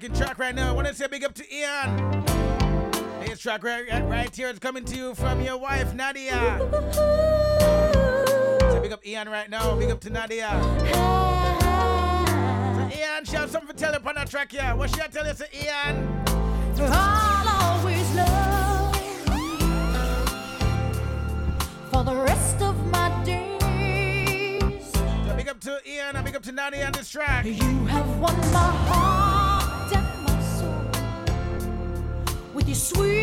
[SPEAKER 1] cracking track right now. I want to say big up to Ian. This track right, right here is coming to you from your wife, Nadia. So big up Ian right now. Big up to Nadia. So Ian, she have something to tell you upon that track here. What should I tell you, so Ian?
[SPEAKER 7] I'll always love for the rest of my days.
[SPEAKER 1] So big up to Ian and big up to Nadia on this track.
[SPEAKER 7] You have won my heart. sweet.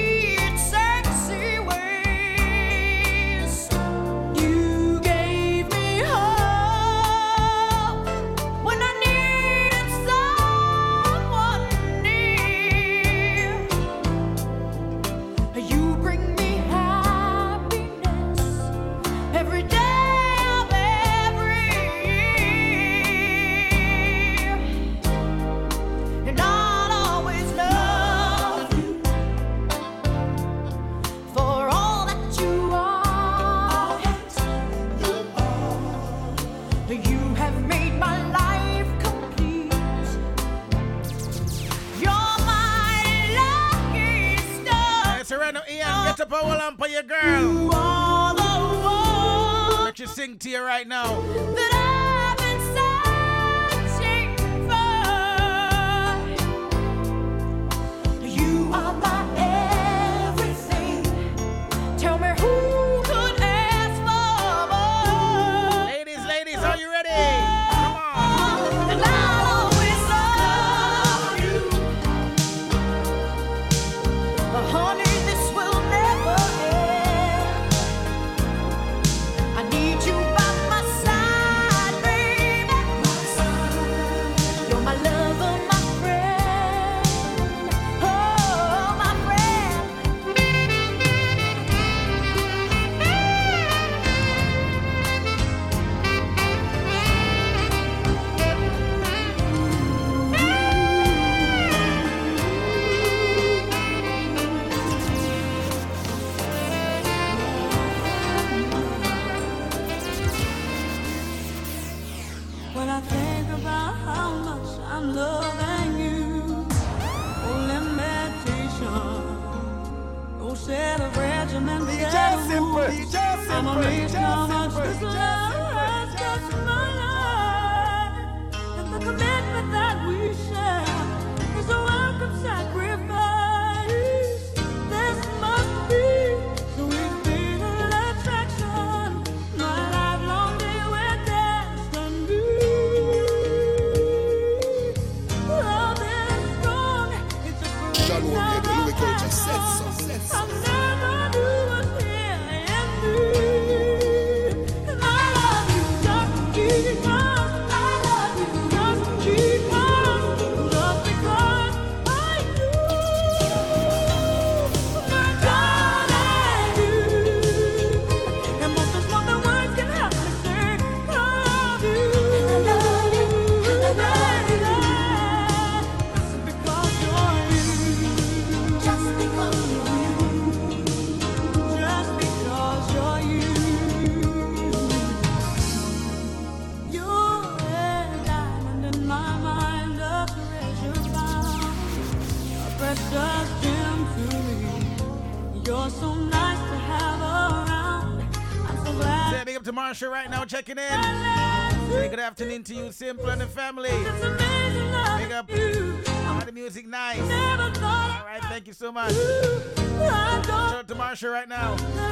[SPEAKER 14] tuning in. Say
[SPEAKER 1] good afternoon to you, Simple and the family. Big up. How the music nice. All right, thank you so much. Shout out to Marsha right now.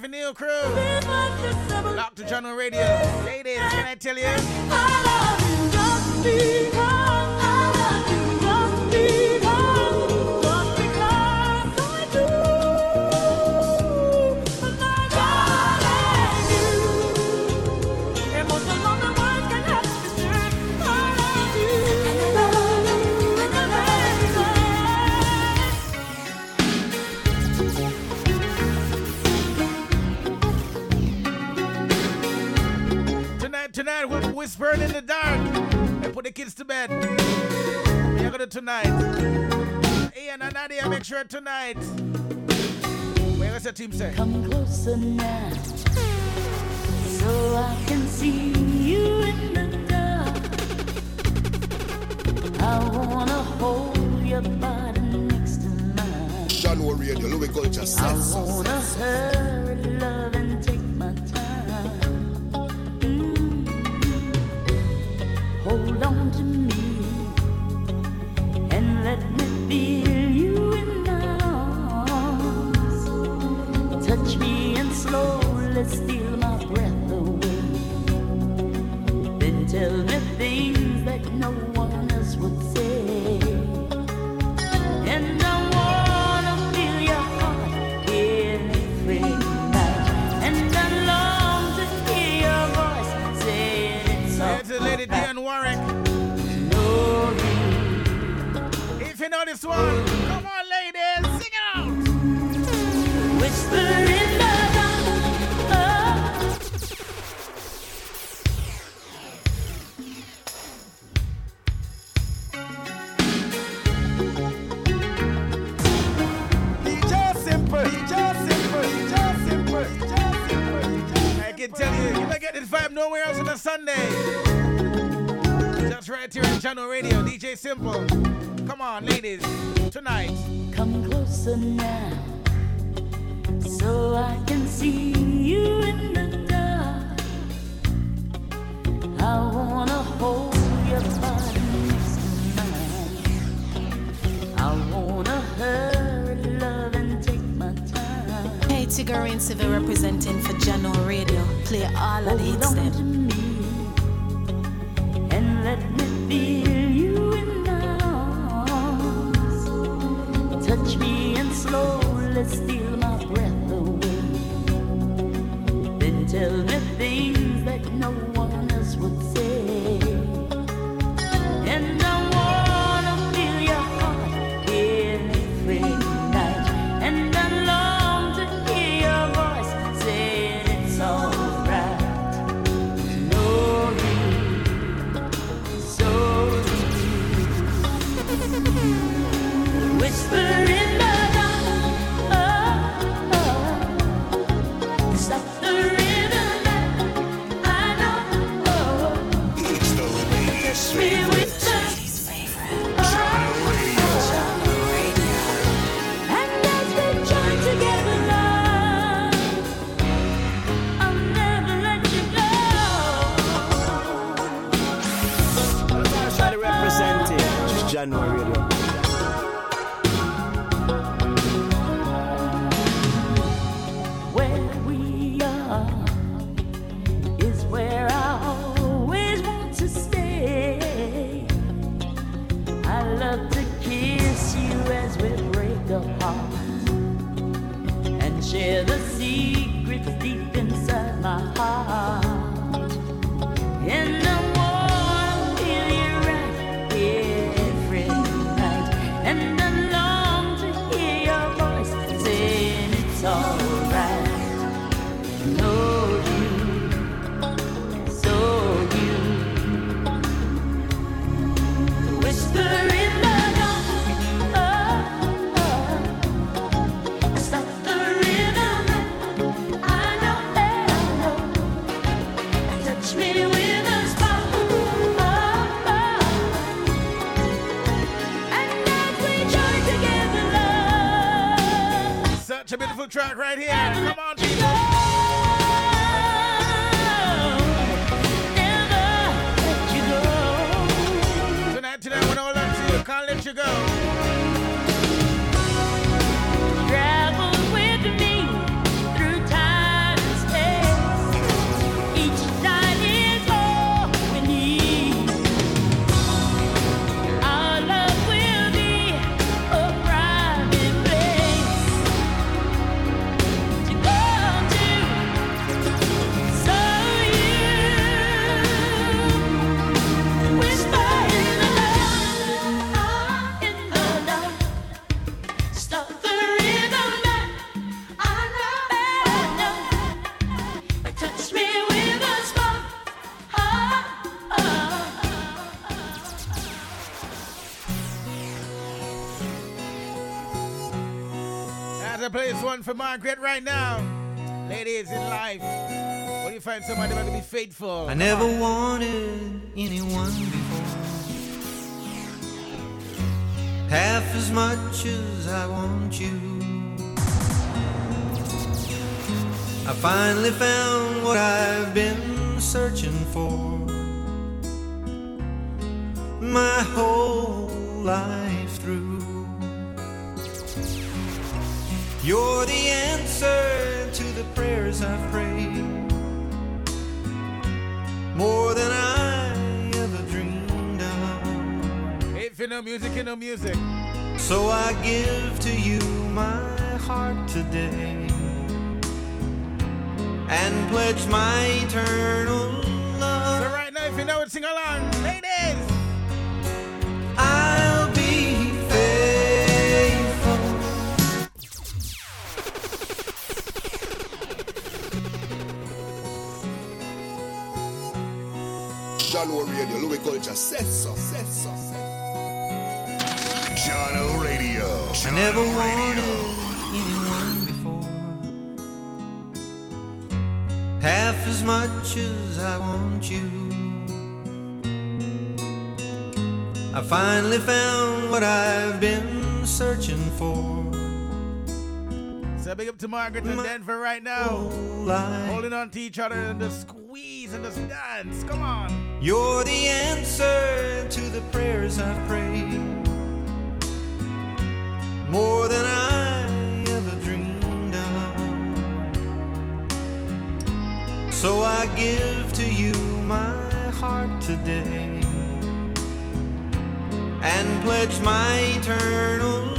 [SPEAKER 1] Neil crew. Doctor General Radio. Ladies, can I tell you? tonight. Ian and Nadia, make sure tonight. Where is the team
[SPEAKER 7] say?
[SPEAKER 1] Come
[SPEAKER 7] closer now. So I can see you in the dark. I wanna hold your body next to mine.
[SPEAKER 15] January
[SPEAKER 16] and your Louis I
[SPEAKER 7] wanna hurt track right here. Margaret right now. Ladies in life, what do you find somebody that will be faithful.
[SPEAKER 17] I never wanted anyone before. Half as much as I want you. I finally found what I've been searching for.
[SPEAKER 7] music and no music.
[SPEAKER 17] So I give to you my heart today and pledge my
[SPEAKER 18] Jahkno Radio. Jahkno
[SPEAKER 17] I never wanted anyone before. Half as much as I want you. I finally found what I've been searching for.
[SPEAKER 7] So big up to Margaret and Denver right now. Holding on to each other and just squeeze and just dance. Come on.
[SPEAKER 17] You're the answer to the prayers I've prayed. give to you my heart today and pledge my eternal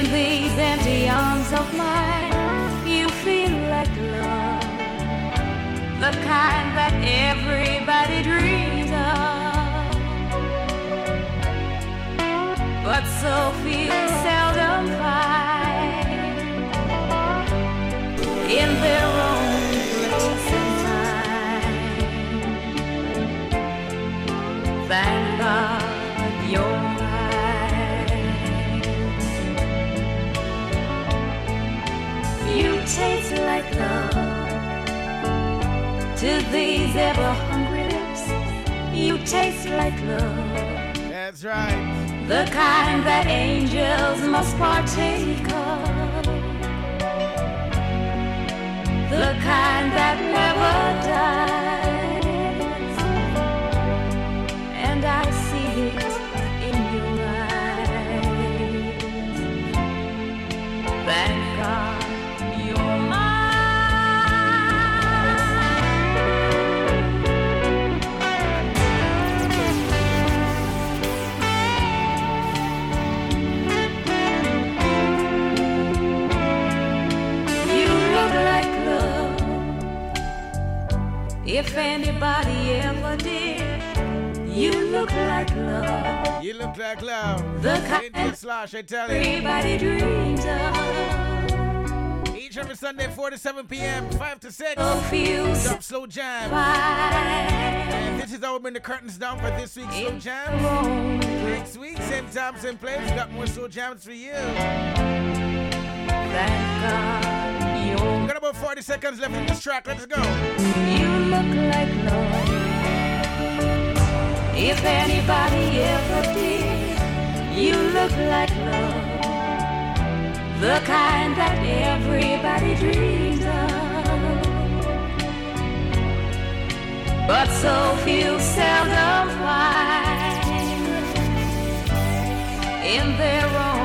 [SPEAKER 19] in
[SPEAKER 7] these empty arms of mine. You feel like love, the kind that everybody dreams of, but so few seldom find in their to these ever hungry lips. You taste like love.
[SPEAKER 1] That's right.
[SPEAKER 7] The kind that angels must partake of. The kind that never dies. If anybody ever did, you look like love.
[SPEAKER 1] You look like love.
[SPEAKER 7] The kind
[SPEAKER 1] slash, I tell you.
[SPEAKER 7] everybody dreams of.
[SPEAKER 1] Each every Sunday, 4 to 7 p.m., 5 to 6.
[SPEAKER 7] So few
[SPEAKER 1] Drop slow jam. And this is how we bring the curtains down for this week's slow jam. Next week, same time, same place. Got more slow jams for you.
[SPEAKER 7] Thank God
[SPEAKER 1] got about 40 seconds left in this track. Let's go.
[SPEAKER 7] You look like love. If anybody ever did, you look like love. The kind that everybody dreams of. But so few seldom find in their own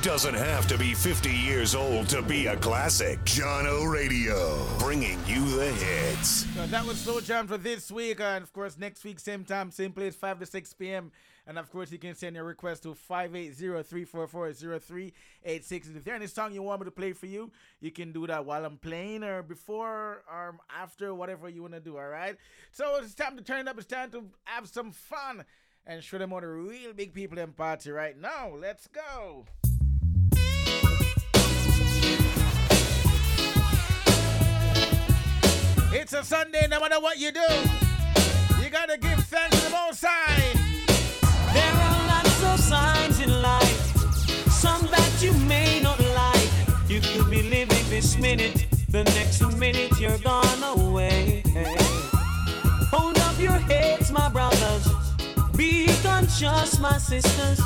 [SPEAKER 18] It doesn't have to be 50 years old to be a classic. Jahkno Radio, bringing you the hits.
[SPEAKER 1] So that was slow jam for this week. And of course, next week, same time, same place, 5 to 6 p.m. And of course, you can send your request to 580-344-0386. If there's any song you want me to play for you, you can do that while I'm playing or before or after, whatever you want to do, all right? So it's time to turn it up. It's time to have some fun and show them all the real big people in party right now. Let's go. It's a Sunday, no matter what you do, you gotta give thanks to the Most High.
[SPEAKER 20] There are lots of signs in
[SPEAKER 11] life, some that you may not like. You could be living this minute, the next minute you're gone away. Hold up your heads, my brothers. Be conscious, my sisters.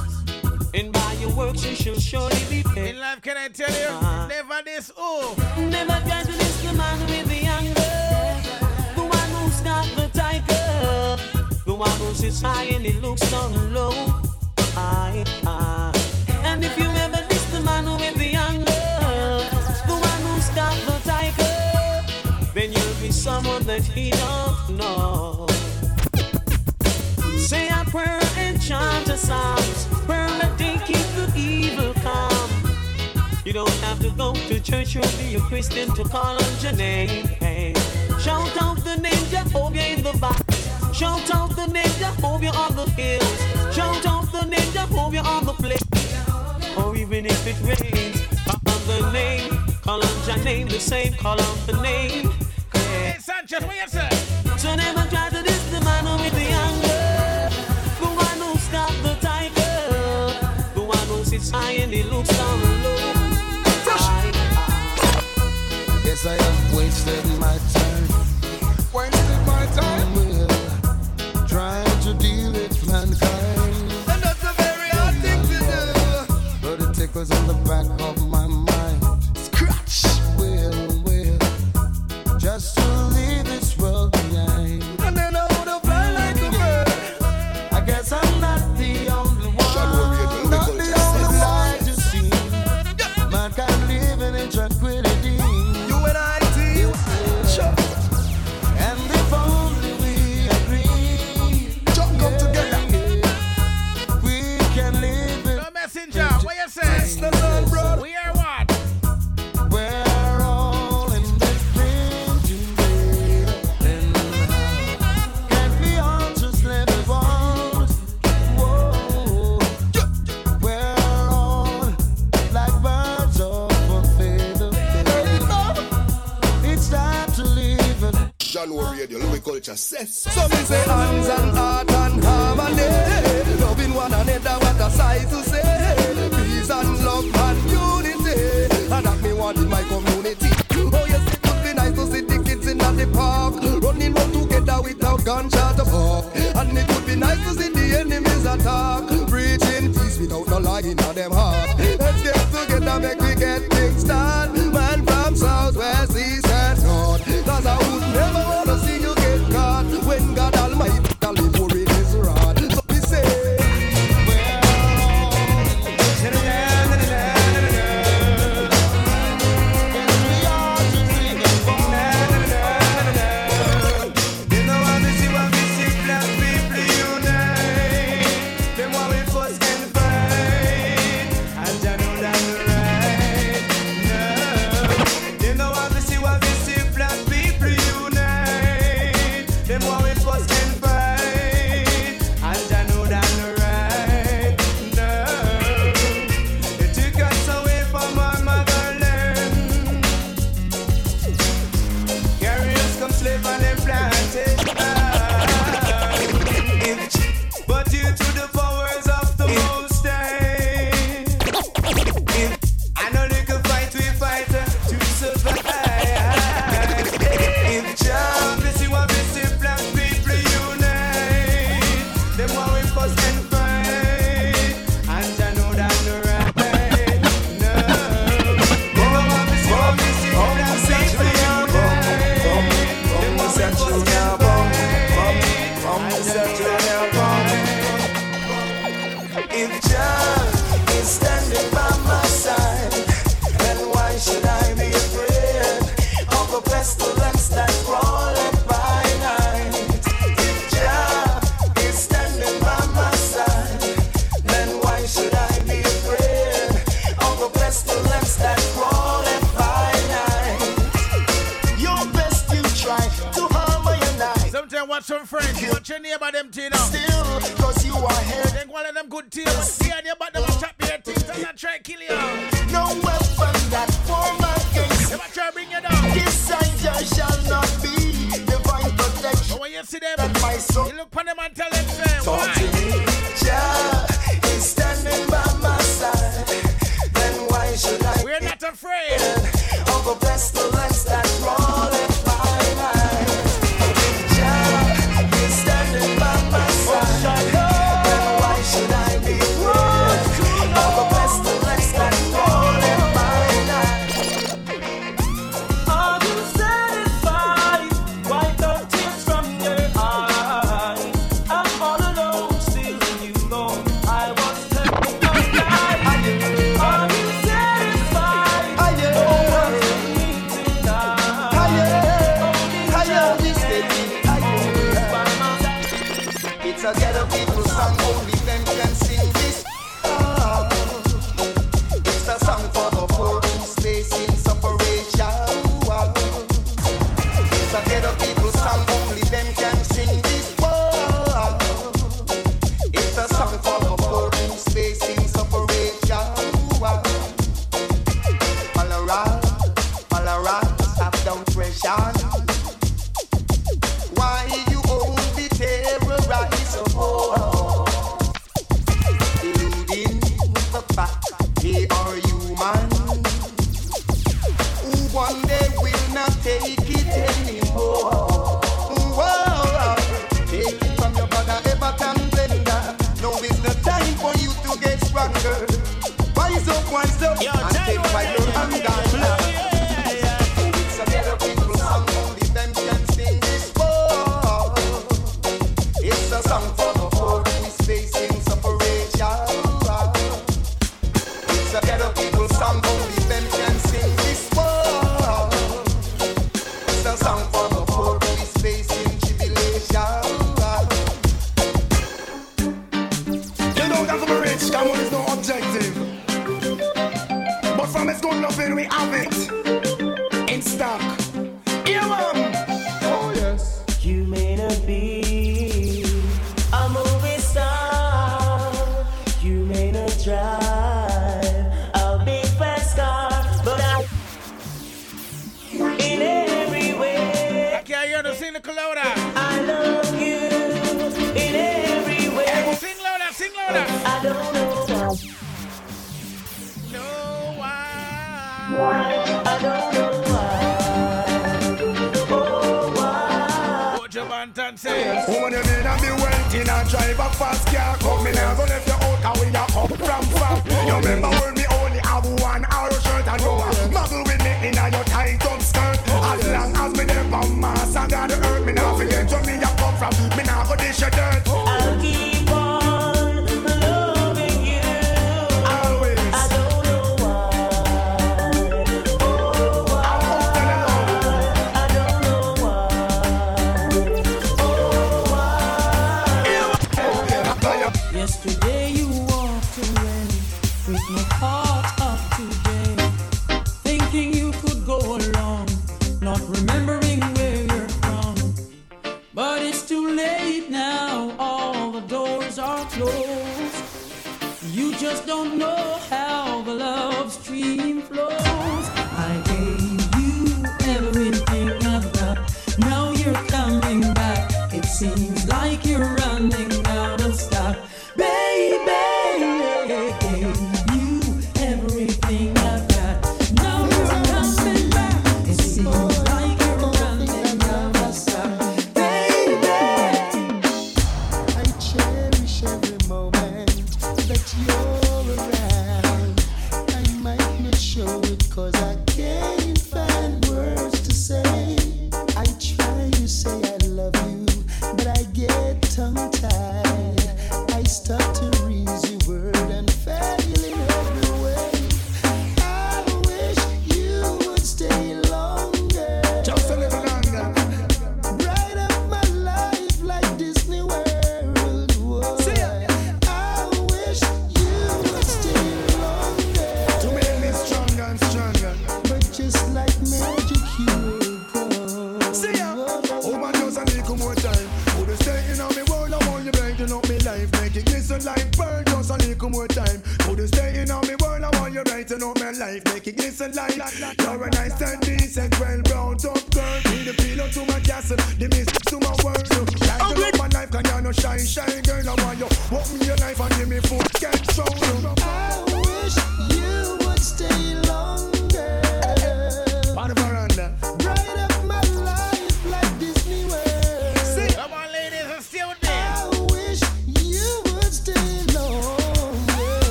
[SPEAKER 11] And by your works you shall surely be paid.
[SPEAKER 1] In life, can I tell you? Ah. Never this, oh.
[SPEAKER 11] Never to diss the man with the anger. Got the tiger. The one who sits high and he looks down low. Aye, aye. And if you ever diss the man with the anger, the one who's got the tiger, then you'll be someone that he don't know. Say a prayer and chant a psalms. Prayer that they keep the evil calm. You don't have to go to church or be a Christian to call on your name. Shout out the name Jehovah in the valley. Shout out the name oh, Jehovah on the hills. Shout out the name oh, Jehovah on the plain. Or oh, even if it rains, call on the name. Call on your name the same. Call on the name.
[SPEAKER 1] Hey, Sanchez, what you say?
[SPEAKER 11] So never try to diss the man with the anger. The one who's got the tiger. The one who sits high and he looks down low.
[SPEAKER 2] Yes, I have Tickles on the back of
[SPEAKER 21] Culture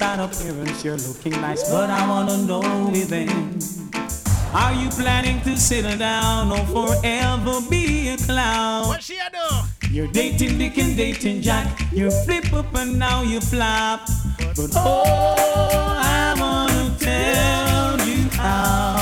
[SPEAKER 11] outside appearance, you're looking nice, but I wanna know within. Are you planning to settle down or forever be a clown?
[SPEAKER 1] What she do?
[SPEAKER 11] You're dating Dick and dating Jack. You flip up and now you flop. But oh, I wanna tell you how.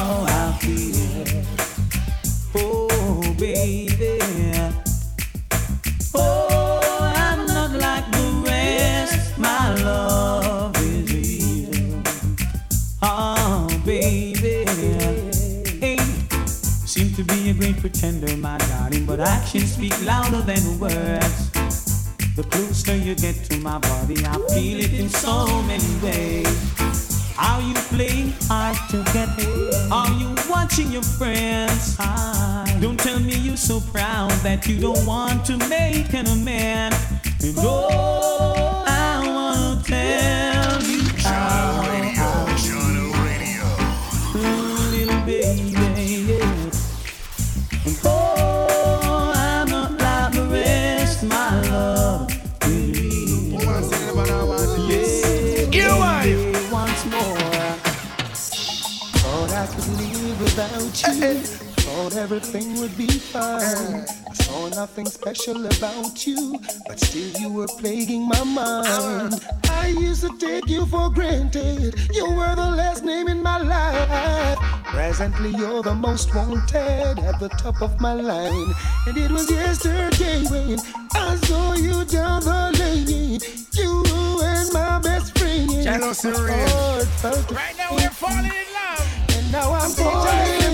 [SPEAKER 2] About you, but still you were plaguing my mind. Uh-huh. I used to take you for granted. You were the last name in my life. Presently, you're the most wanted at the top of my line. And it was yesterday when I saw you down the lane. You and my best friend.
[SPEAKER 22] Jealousy.
[SPEAKER 1] Right now we're falling in love.
[SPEAKER 2] and now I'm falling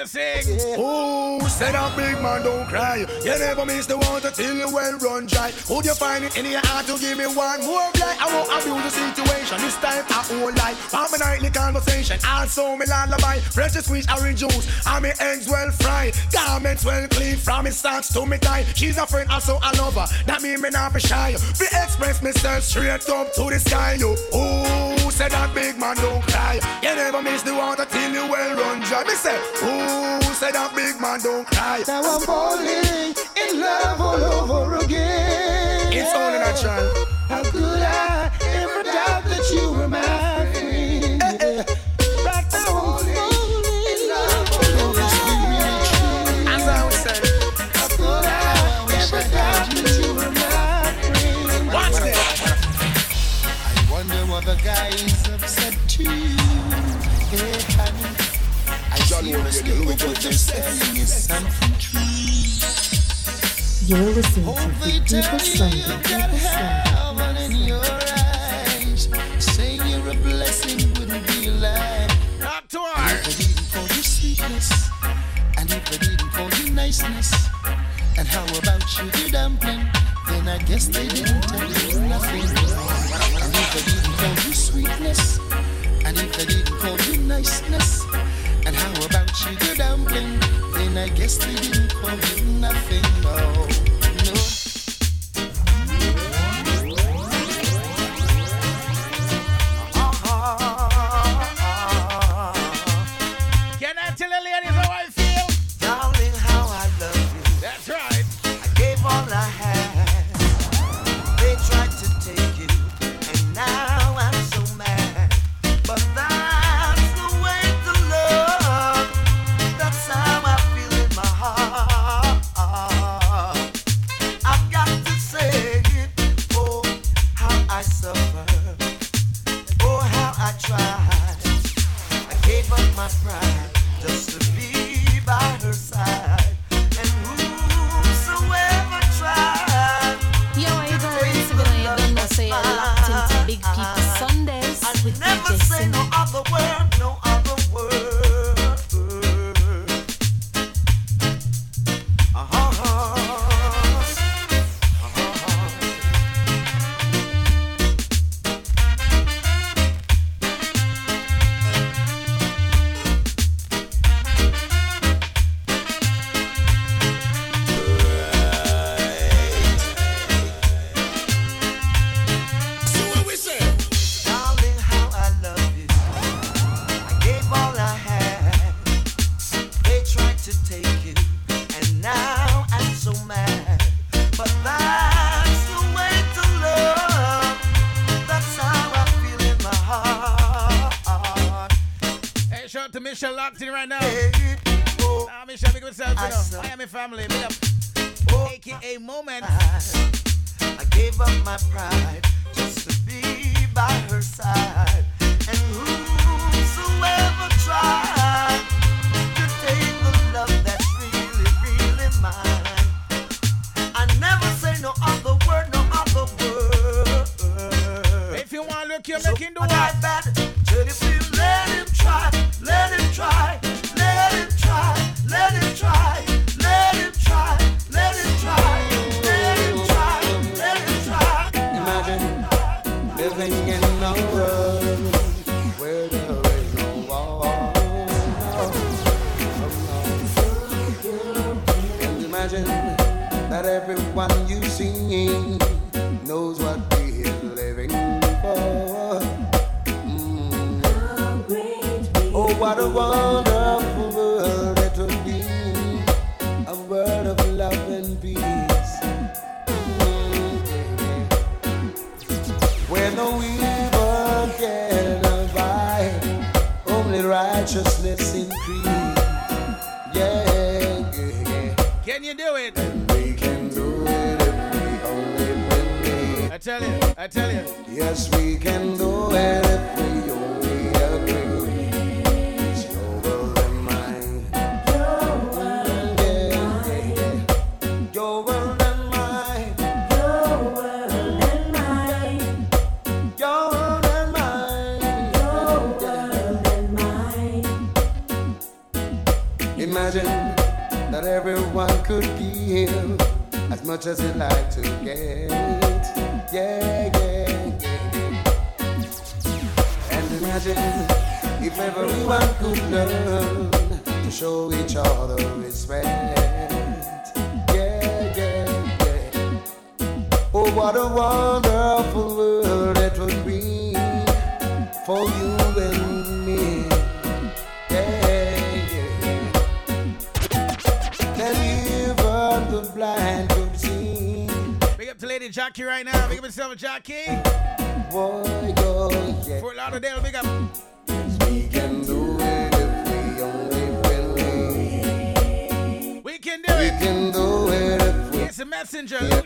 [SPEAKER 1] Lyrics, can you sing?
[SPEAKER 22] Who said a big man don't cry? You never miss the water till you well run dry. Would you find it in your heart to give me one more blight? I won't abuse the situation. This time I won't lie. On my nightly conversation, also me lullaby. Fresh squeeze orange juice, and me eggs well fried. Garments well clean from me socks to me tie. She's a friend, also a lover. That mean me not be shy. Be express myself straight up to the sky. You, who said that big man don't cry? You never miss the water till you well run dry. Me say, who said that big man don't cry?
[SPEAKER 2] Now I'm falling in love all over again.
[SPEAKER 22] It's only natural.
[SPEAKER 2] How could I ever doubt that you were my
[SPEAKER 22] I
[SPEAKER 2] wonder what the guys have said to you. Yeah, honey. I
[SPEAKER 23] John
[SPEAKER 2] see you
[SPEAKER 23] Warren,
[SPEAKER 2] sleep
[SPEAKER 23] Louis
[SPEAKER 2] over
[SPEAKER 23] Jordan
[SPEAKER 2] just selling you something true.
[SPEAKER 24] You're listening
[SPEAKER 2] Hope
[SPEAKER 24] to
[SPEAKER 2] they
[SPEAKER 24] Big People Sunday.
[SPEAKER 2] you
[SPEAKER 24] Big
[SPEAKER 2] got
[SPEAKER 24] People Sunday.
[SPEAKER 2] heaven in your eyes. Saying you're a blessing wouldn't be a lie.
[SPEAKER 1] Not to
[SPEAKER 2] If
[SPEAKER 1] her.
[SPEAKER 2] they didn't call you sweetness, and if they didn't call you niceness, and how about sugar dumpling, then I guess they didn't tell you nothing. And if they didn't call you niceness, and how about sugar dumpling, then I guess they didn't call you nothing. No, no. together. 77 Jackie.
[SPEAKER 1] Boy, yeah.
[SPEAKER 2] Fort Lauderdale, big up.
[SPEAKER 1] We can do it if we only believe.
[SPEAKER 2] We can do it.
[SPEAKER 25] We
[SPEAKER 7] can
[SPEAKER 2] do
[SPEAKER 1] it
[SPEAKER 2] if
[SPEAKER 26] we.
[SPEAKER 27] It's a
[SPEAKER 26] messenger. Yeah.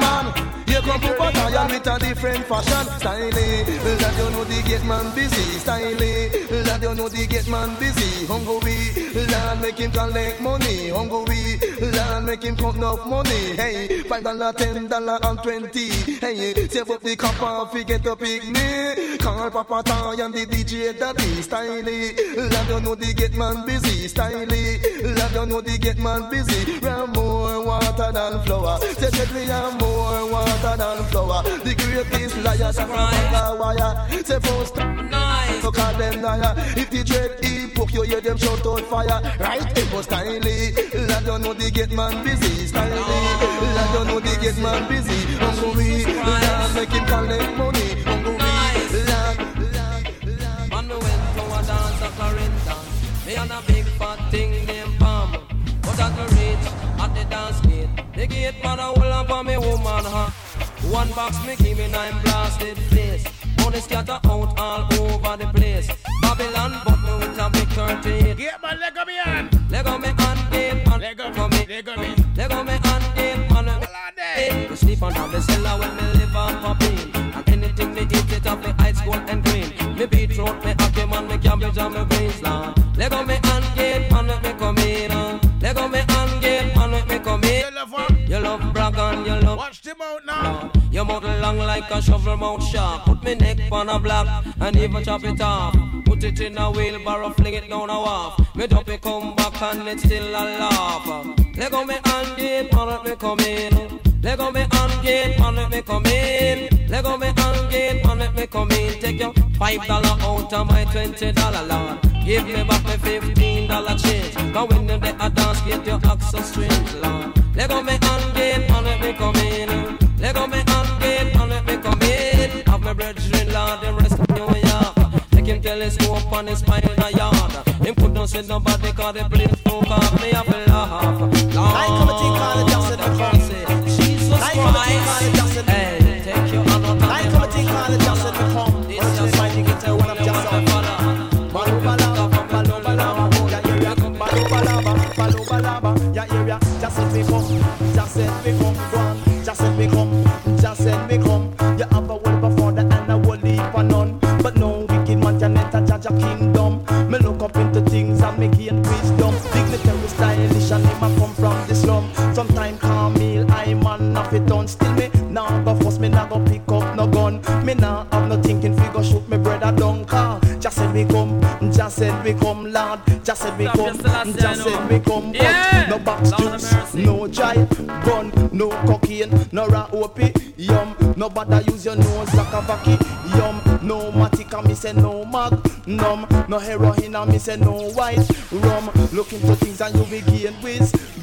[SPEAKER 28] Man.
[SPEAKER 2] You come from battalion with a different fashion style. That you know gate man busy style. That you know the gate man busy. Hungry, Lord make him collect money. Hungry, Lord make him count enough money. Hey, five dollar, ten dollar, and twenty. Hey, save up the copper, forget to pick me. Call Papa Toy and the DJ Daddy style. Lord you know the gate man busy style. Lord you know the gate man busy. Ram more water than flour. Say that we more water than flour. The greatest liar that wire. Say first nice. So call them liar. If the dread he poke you, hear them shout out fire. Right, it was styly. Lord you know the gate man busy styly. Lord you know the gate man busy. Hungry, Lord make him collect money. Hungry, Lord.
[SPEAKER 11] Man, me went to a dance at Clarendon. Me and a big fat thing named Pam. But at the reach, at the dance gate, the gate man a hold up on me woman, huh? One box me give me nine blasted face. Money scatter out all over the place. Babylon, but me with a big 38.
[SPEAKER 1] Get my leg on me hand.
[SPEAKER 11] Leg on me hand, gate man. Leg on me.
[SPEAKER 1] Leg on me.
[SPEAKER 11] Leg on me hand, gate man. Me eh. sleep on the cellar when me live on popping. And anything me eat it off me ice gold and green. Me beetroot, me hockey man, me cabbage and me beans land. Leg on me hand, gate man, let me come in. Leg on me hand, gate man, let me come in.
[SPEAKER 1] You love what?
[SPEAKER 11] You love brag and you love.
[SPEAKER 1] Watch them out now.
[SPEAKER 11] Your mouth long like a shovel mouth sharp. Put me neck on a block and even chop it off. Put it in a wheelbarrow, fling it down a wharf. Me drop it, come back and it's still a laugh. Leg on me hand, gate man, let me come in. Leg on me hand, gate man, let me come in. Leg on me hand, gate man, let me come in. Take your five dollar out of my twenty dollar lord. Give me back my fifteen dollar change. When you dey a dance, get your access strange, lord. Leg on me hand, gate man, let me come in. Leg on me hand, gate man, let me come in. Have my brethren, lord, the rest of New York. Take him telescope on his spine in a yard. Him put down with nobody cause the place broke off. Me have to laugh.
[SPEAKER 2] I come and think all the just
[SPEAKER 8] said we come, Lord. Just said we come,
[SPEAKER 29] your Selassie, I
[SPEAKER 8] just
[SPEAKER 29] know.
[SPEAKER 8] said we come. but
[SPEAKER 29] Yeah.
[SPEAKER 8] No box juice, no jive, gun, no cocaine, no rat yum. No bother use your nose like a yum. No matica, me say no mag, num. No heroin, and me say no white rum. Look into things and you will gain wisdom.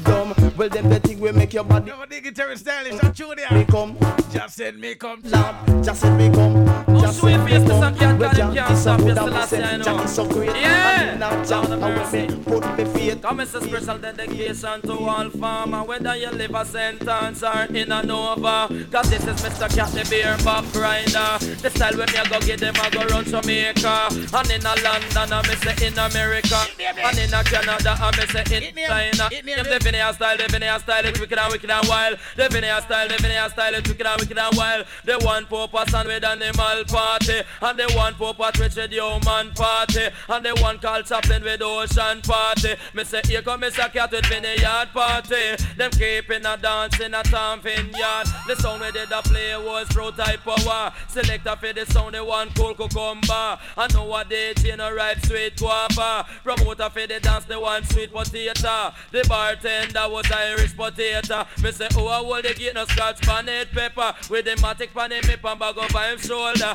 [SPEAKER 8] Well, them the thing will make your body.
[SPEAKER 1] Yo, dignitary stylish, I'm Junior.
[SPEAKER 8] Me come,
[SPEAKER 1] Just said me come.
[SPEAKER 8] Lord, just said me come. Just
[SPEAKER 29] sweet
[SPEAKER 8] said
[SPEAKER 29] face,
[SPEAKER 8] me
[SPEAKER 29] this
[SPEAKER 8] come.
[SPEAKER 29] a cat
[SPEAKER 8] Well,
[SPEAKER 29] call him
[SPEAKER 8] Jack
[SPEAKER 29] can't
[SPEAKER 8] is so
[SPEAKER 29] stop
[SPEAKER 8] good
[SPEAKER 29] your
[SPEAKER 8] and me
[SPEAKER 29] Selassie, I
[SPEAKER 8] say
[SPEAKER 29] know.
[SPEAKER 8] Jack is so great.
[SPEAKER 29] Yeah.
[SPEAKER 8] And now Jack,
[SPEAKER 29] Lord of
[SPEAKER 8] and me put me faith.
[SPEAKER 29] Come it's a special dedication to all farmer Whether you live a sentence or in a Nova Cause this is Mr. Cat the beer back grinder The style when me a go get them I go run Jamaica And in a London I me say in America And in a Canada I me say in China Them the Vineyard style, the Vineyard style It's wicked and wicked and wild. The Vineyard style, the Vineyard style It's wicked and wicked and wild. The one poor person with animal party And the one poor part with the human party And the one called Chaplin with ocean party. Me say here come Mr. Cat with vineyard party. Them keeping a dance in a town vineyard. The sound we did a play was pro type power Selector for the sound the one cool cucumber. And nowadays you know ripe sweet guava. Promoter for the dance the one sweet potato. The bartender was Irish potato. Me say oh I hold the gate no scotch bonnet pepper. With the matic pan him hip and bag over him shoulder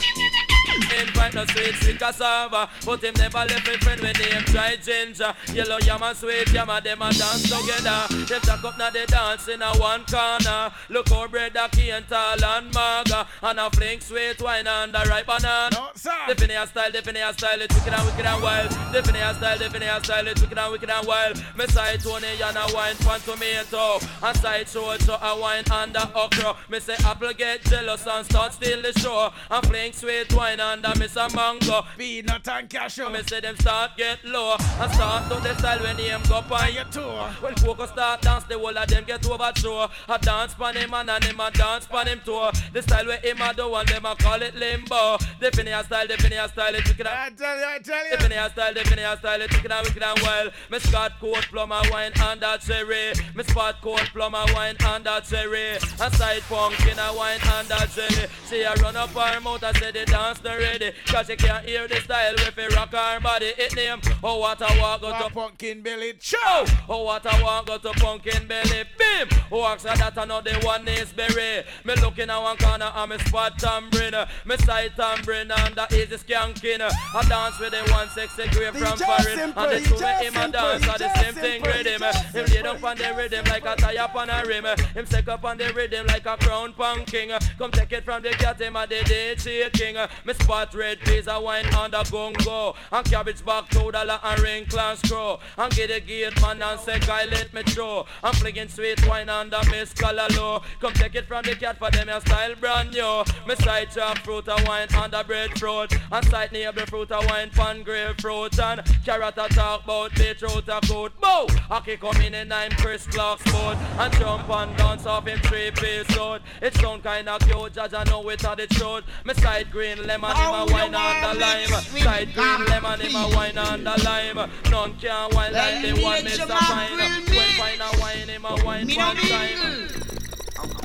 [SPEAKER 29] Invite no sweet sweet cassava. But him never left a friend when him try ginger. Yellow yam and sweet yam and them a dance together. Them jack up now they dance in a one corner. Look how bread a cane tall and maga. And a fling sweet wine and a ripe banana. The Vineyard style, the Vineyard style, it's wicked and wicked and wild. The Vineyard style, the Vineyard style, it's wicked and wicked and wild. Me side Tony and a wine pan tomato And side show so a wine and a okra. Me say apple get jealous and start steal the show. And fling sweet wine and a miss a mango
[SPEAKER 1] Be not and cash
[SPEAKER 29] Me say them start get low And start to the style when him go on your tour When Coco start dance the whole of them get overthrow A dance pan him and and him a dance pan him too The style where him a do and them a call it limbo The Vineyard style, the Vineyard style, it's wicked
[SPEAKER 1] I tell you, I tell
[SPEAKER 29] the Vineyard style, the Vineyard style, it's wicked and wicked and wild. Me Scott coat, plum and wine and a cherry. Me spot coat, plum and wine and a cherry. And side pumpkin and wine and a jelly. She a run up her mouth and say the dance not ready. Cause she can't hear the style with it rock her body. It name, oh what a walk go to
[SPEAKER 1] pumpkin belly.
[SPEAKER 29] Chow! Oh what a walk go to pumpkin belly. Bim! Oh ask her that I know the one is berry. Me looking at one corner and me spot tambourine. Me side tambourine and the easy skanking. I dance with the one sexy grave from foreign. And the two
[SPEAKER 8] DJ
[SPEAKER 29] him a dance are the same thing rhythm. Him laid up on the rhythm like a tie up on a rim. Him stick up on the rhythm like a crown punking. Come take it from the cat him a the day shaking. Me spot red peas a wine the gongo. And cabbage back two dollar and ring clan screw. And get a gate man and say guy let me through. I'm flinging sweet wine on the miss color low. Come take it from the cat for them your style brand new. Me side chop fruit a wine on the breadfruit. And side neighbor fruit a wine pan grapefruit. And carrot a talk about beetroot a coat. Bow! Aki come in and I'm Chris Clark's boat. And jump and dance off him three piece suit. It sound kinda cute, judge I know it a the truth. Me side green lemon in my wine on the lime. Side green lemon in my wine on the lime. None can wine like the one Mr. Fine. When fine a wine in my wine one time.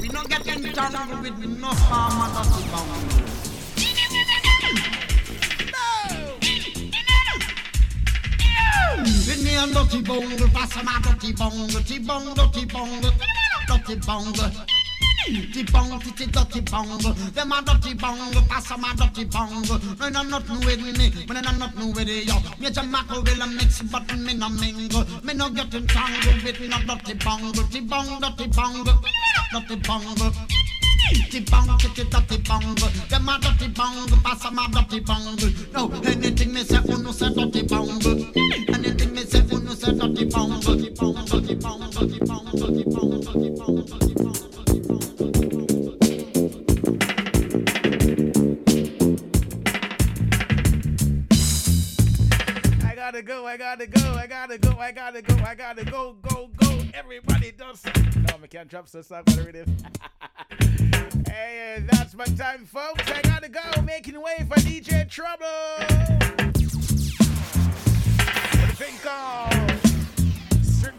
[SPEAKER 30] We not getting down with no farmer not to bound. With me and dirty bongo, pass my dirty bongo, dirty bongo, dirty bongo, dirty bongo. Dirty bongo, dirty dirty bongo. Them a dirty bongo, pass my dirty bongo. No, no, nothing with me, when I nothing with you. Me Jamaica will a mix, but me no mingle. Me no get entangled with no dirty bongo, dirty bongo, dirty bongo, dirty bongo. Dirty bongo, dirty dirty bongo. Them a dirty bongo, pass my dirty bongo. No, anything me say, oh no say dirty bongo. Anything me say, oh no say dirty bongo, dirty bongo, dirty bongo, dirty bongo.
[SPEAKER 1] I gotta go, I gotta go, I gotta go, I gotta go, I gotta go, go, go. Everybody does. No, I can't drop so song for the rhythm. hey, that's my time, folks. I gotta go, making way for DJ Trouble. What do you think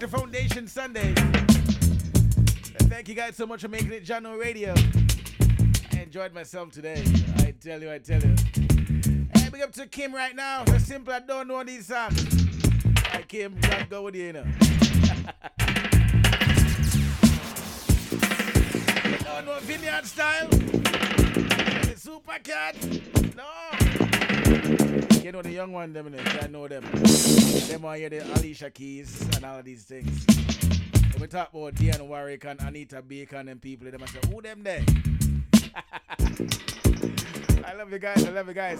[SPEAKER 1] of Foundation Sunday? Thank you guys so much for making it Jahkno Radio. And enjoyed myself today. I tell you, I tell you. Hey, big up to Kim right now. So simple, I don't know these uh, songs. Hey, Kim, gotta go with you, you know. don't know Vineyard style. The Super Cat. No. You know the young one, them? I know them. Them are here, the Alicia Keys and all of these things. When we talk about Dionne Warwick and Anita Baker and people, them I say, who them there? I love you guys. I love you guys.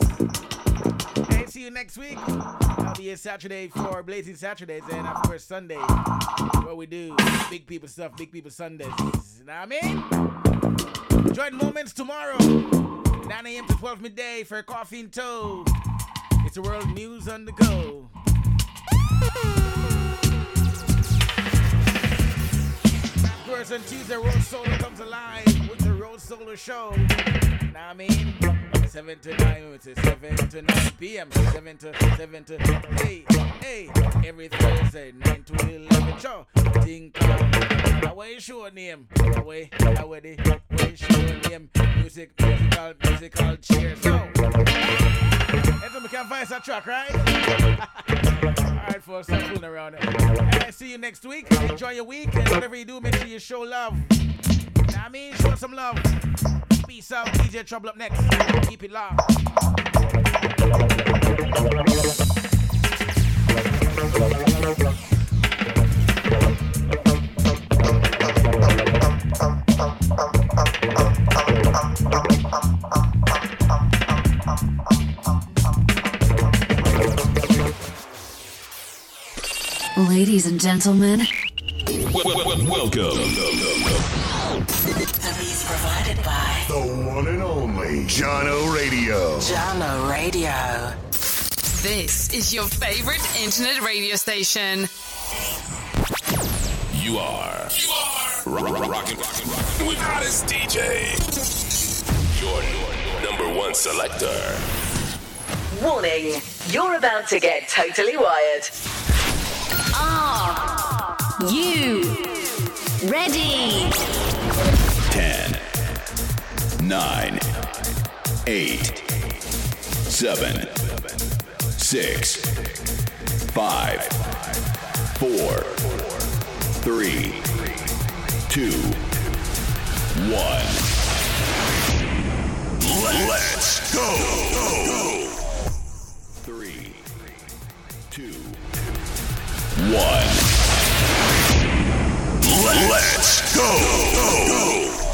[SPEAKER 1] Hey, see you next week. I'll be here Saturday for Blazing Saturdays and of course Sunday where we do big people stuff, big people Sundays. You know what I mean? Join Moments tomorrow, 9 a.m. to 12 midday for Coffee in Tow. It's the world news on the go. Of course, on Tuesday, Road Solo comes alive with the Road Solo Show. Know what I mean? 7 to 9, it's a 7 to 9 p.m. 7 to 7 to 8, 8. Every Thursday, 9 to 11 show. Think away show name. Away, away the away show name. Music, musical, musical cheers. So, that's what we can find that track, right? Alright, folks, stop fooling around. I see you next week. Enjoy your week, and whatever you do, make sure you show love. I mean, show some love. Peace out. DJ Trouble up next. Keep it locked.
[SPEAKER 31] Ladies and gentlemen,
[SPEAKER 18] Welcome. Jahkno Radio.
[SPEAKER 32] Jahkno Radio. This is your favorite internet radio station.
[SPEAKER 18] You are. You are. Rockin', rockin', rockin' with hottest DJ. Your number one selector.
[SPEAKER 33] Warning, you're about to get totally wired.
[SPEAKER 31] Are you ready?
[SPEAKER 34] 10, 9, eight, seven, six, five, four, three, two, one. Let's go! Three, two, one.
[SPEAKER 18] Let's go!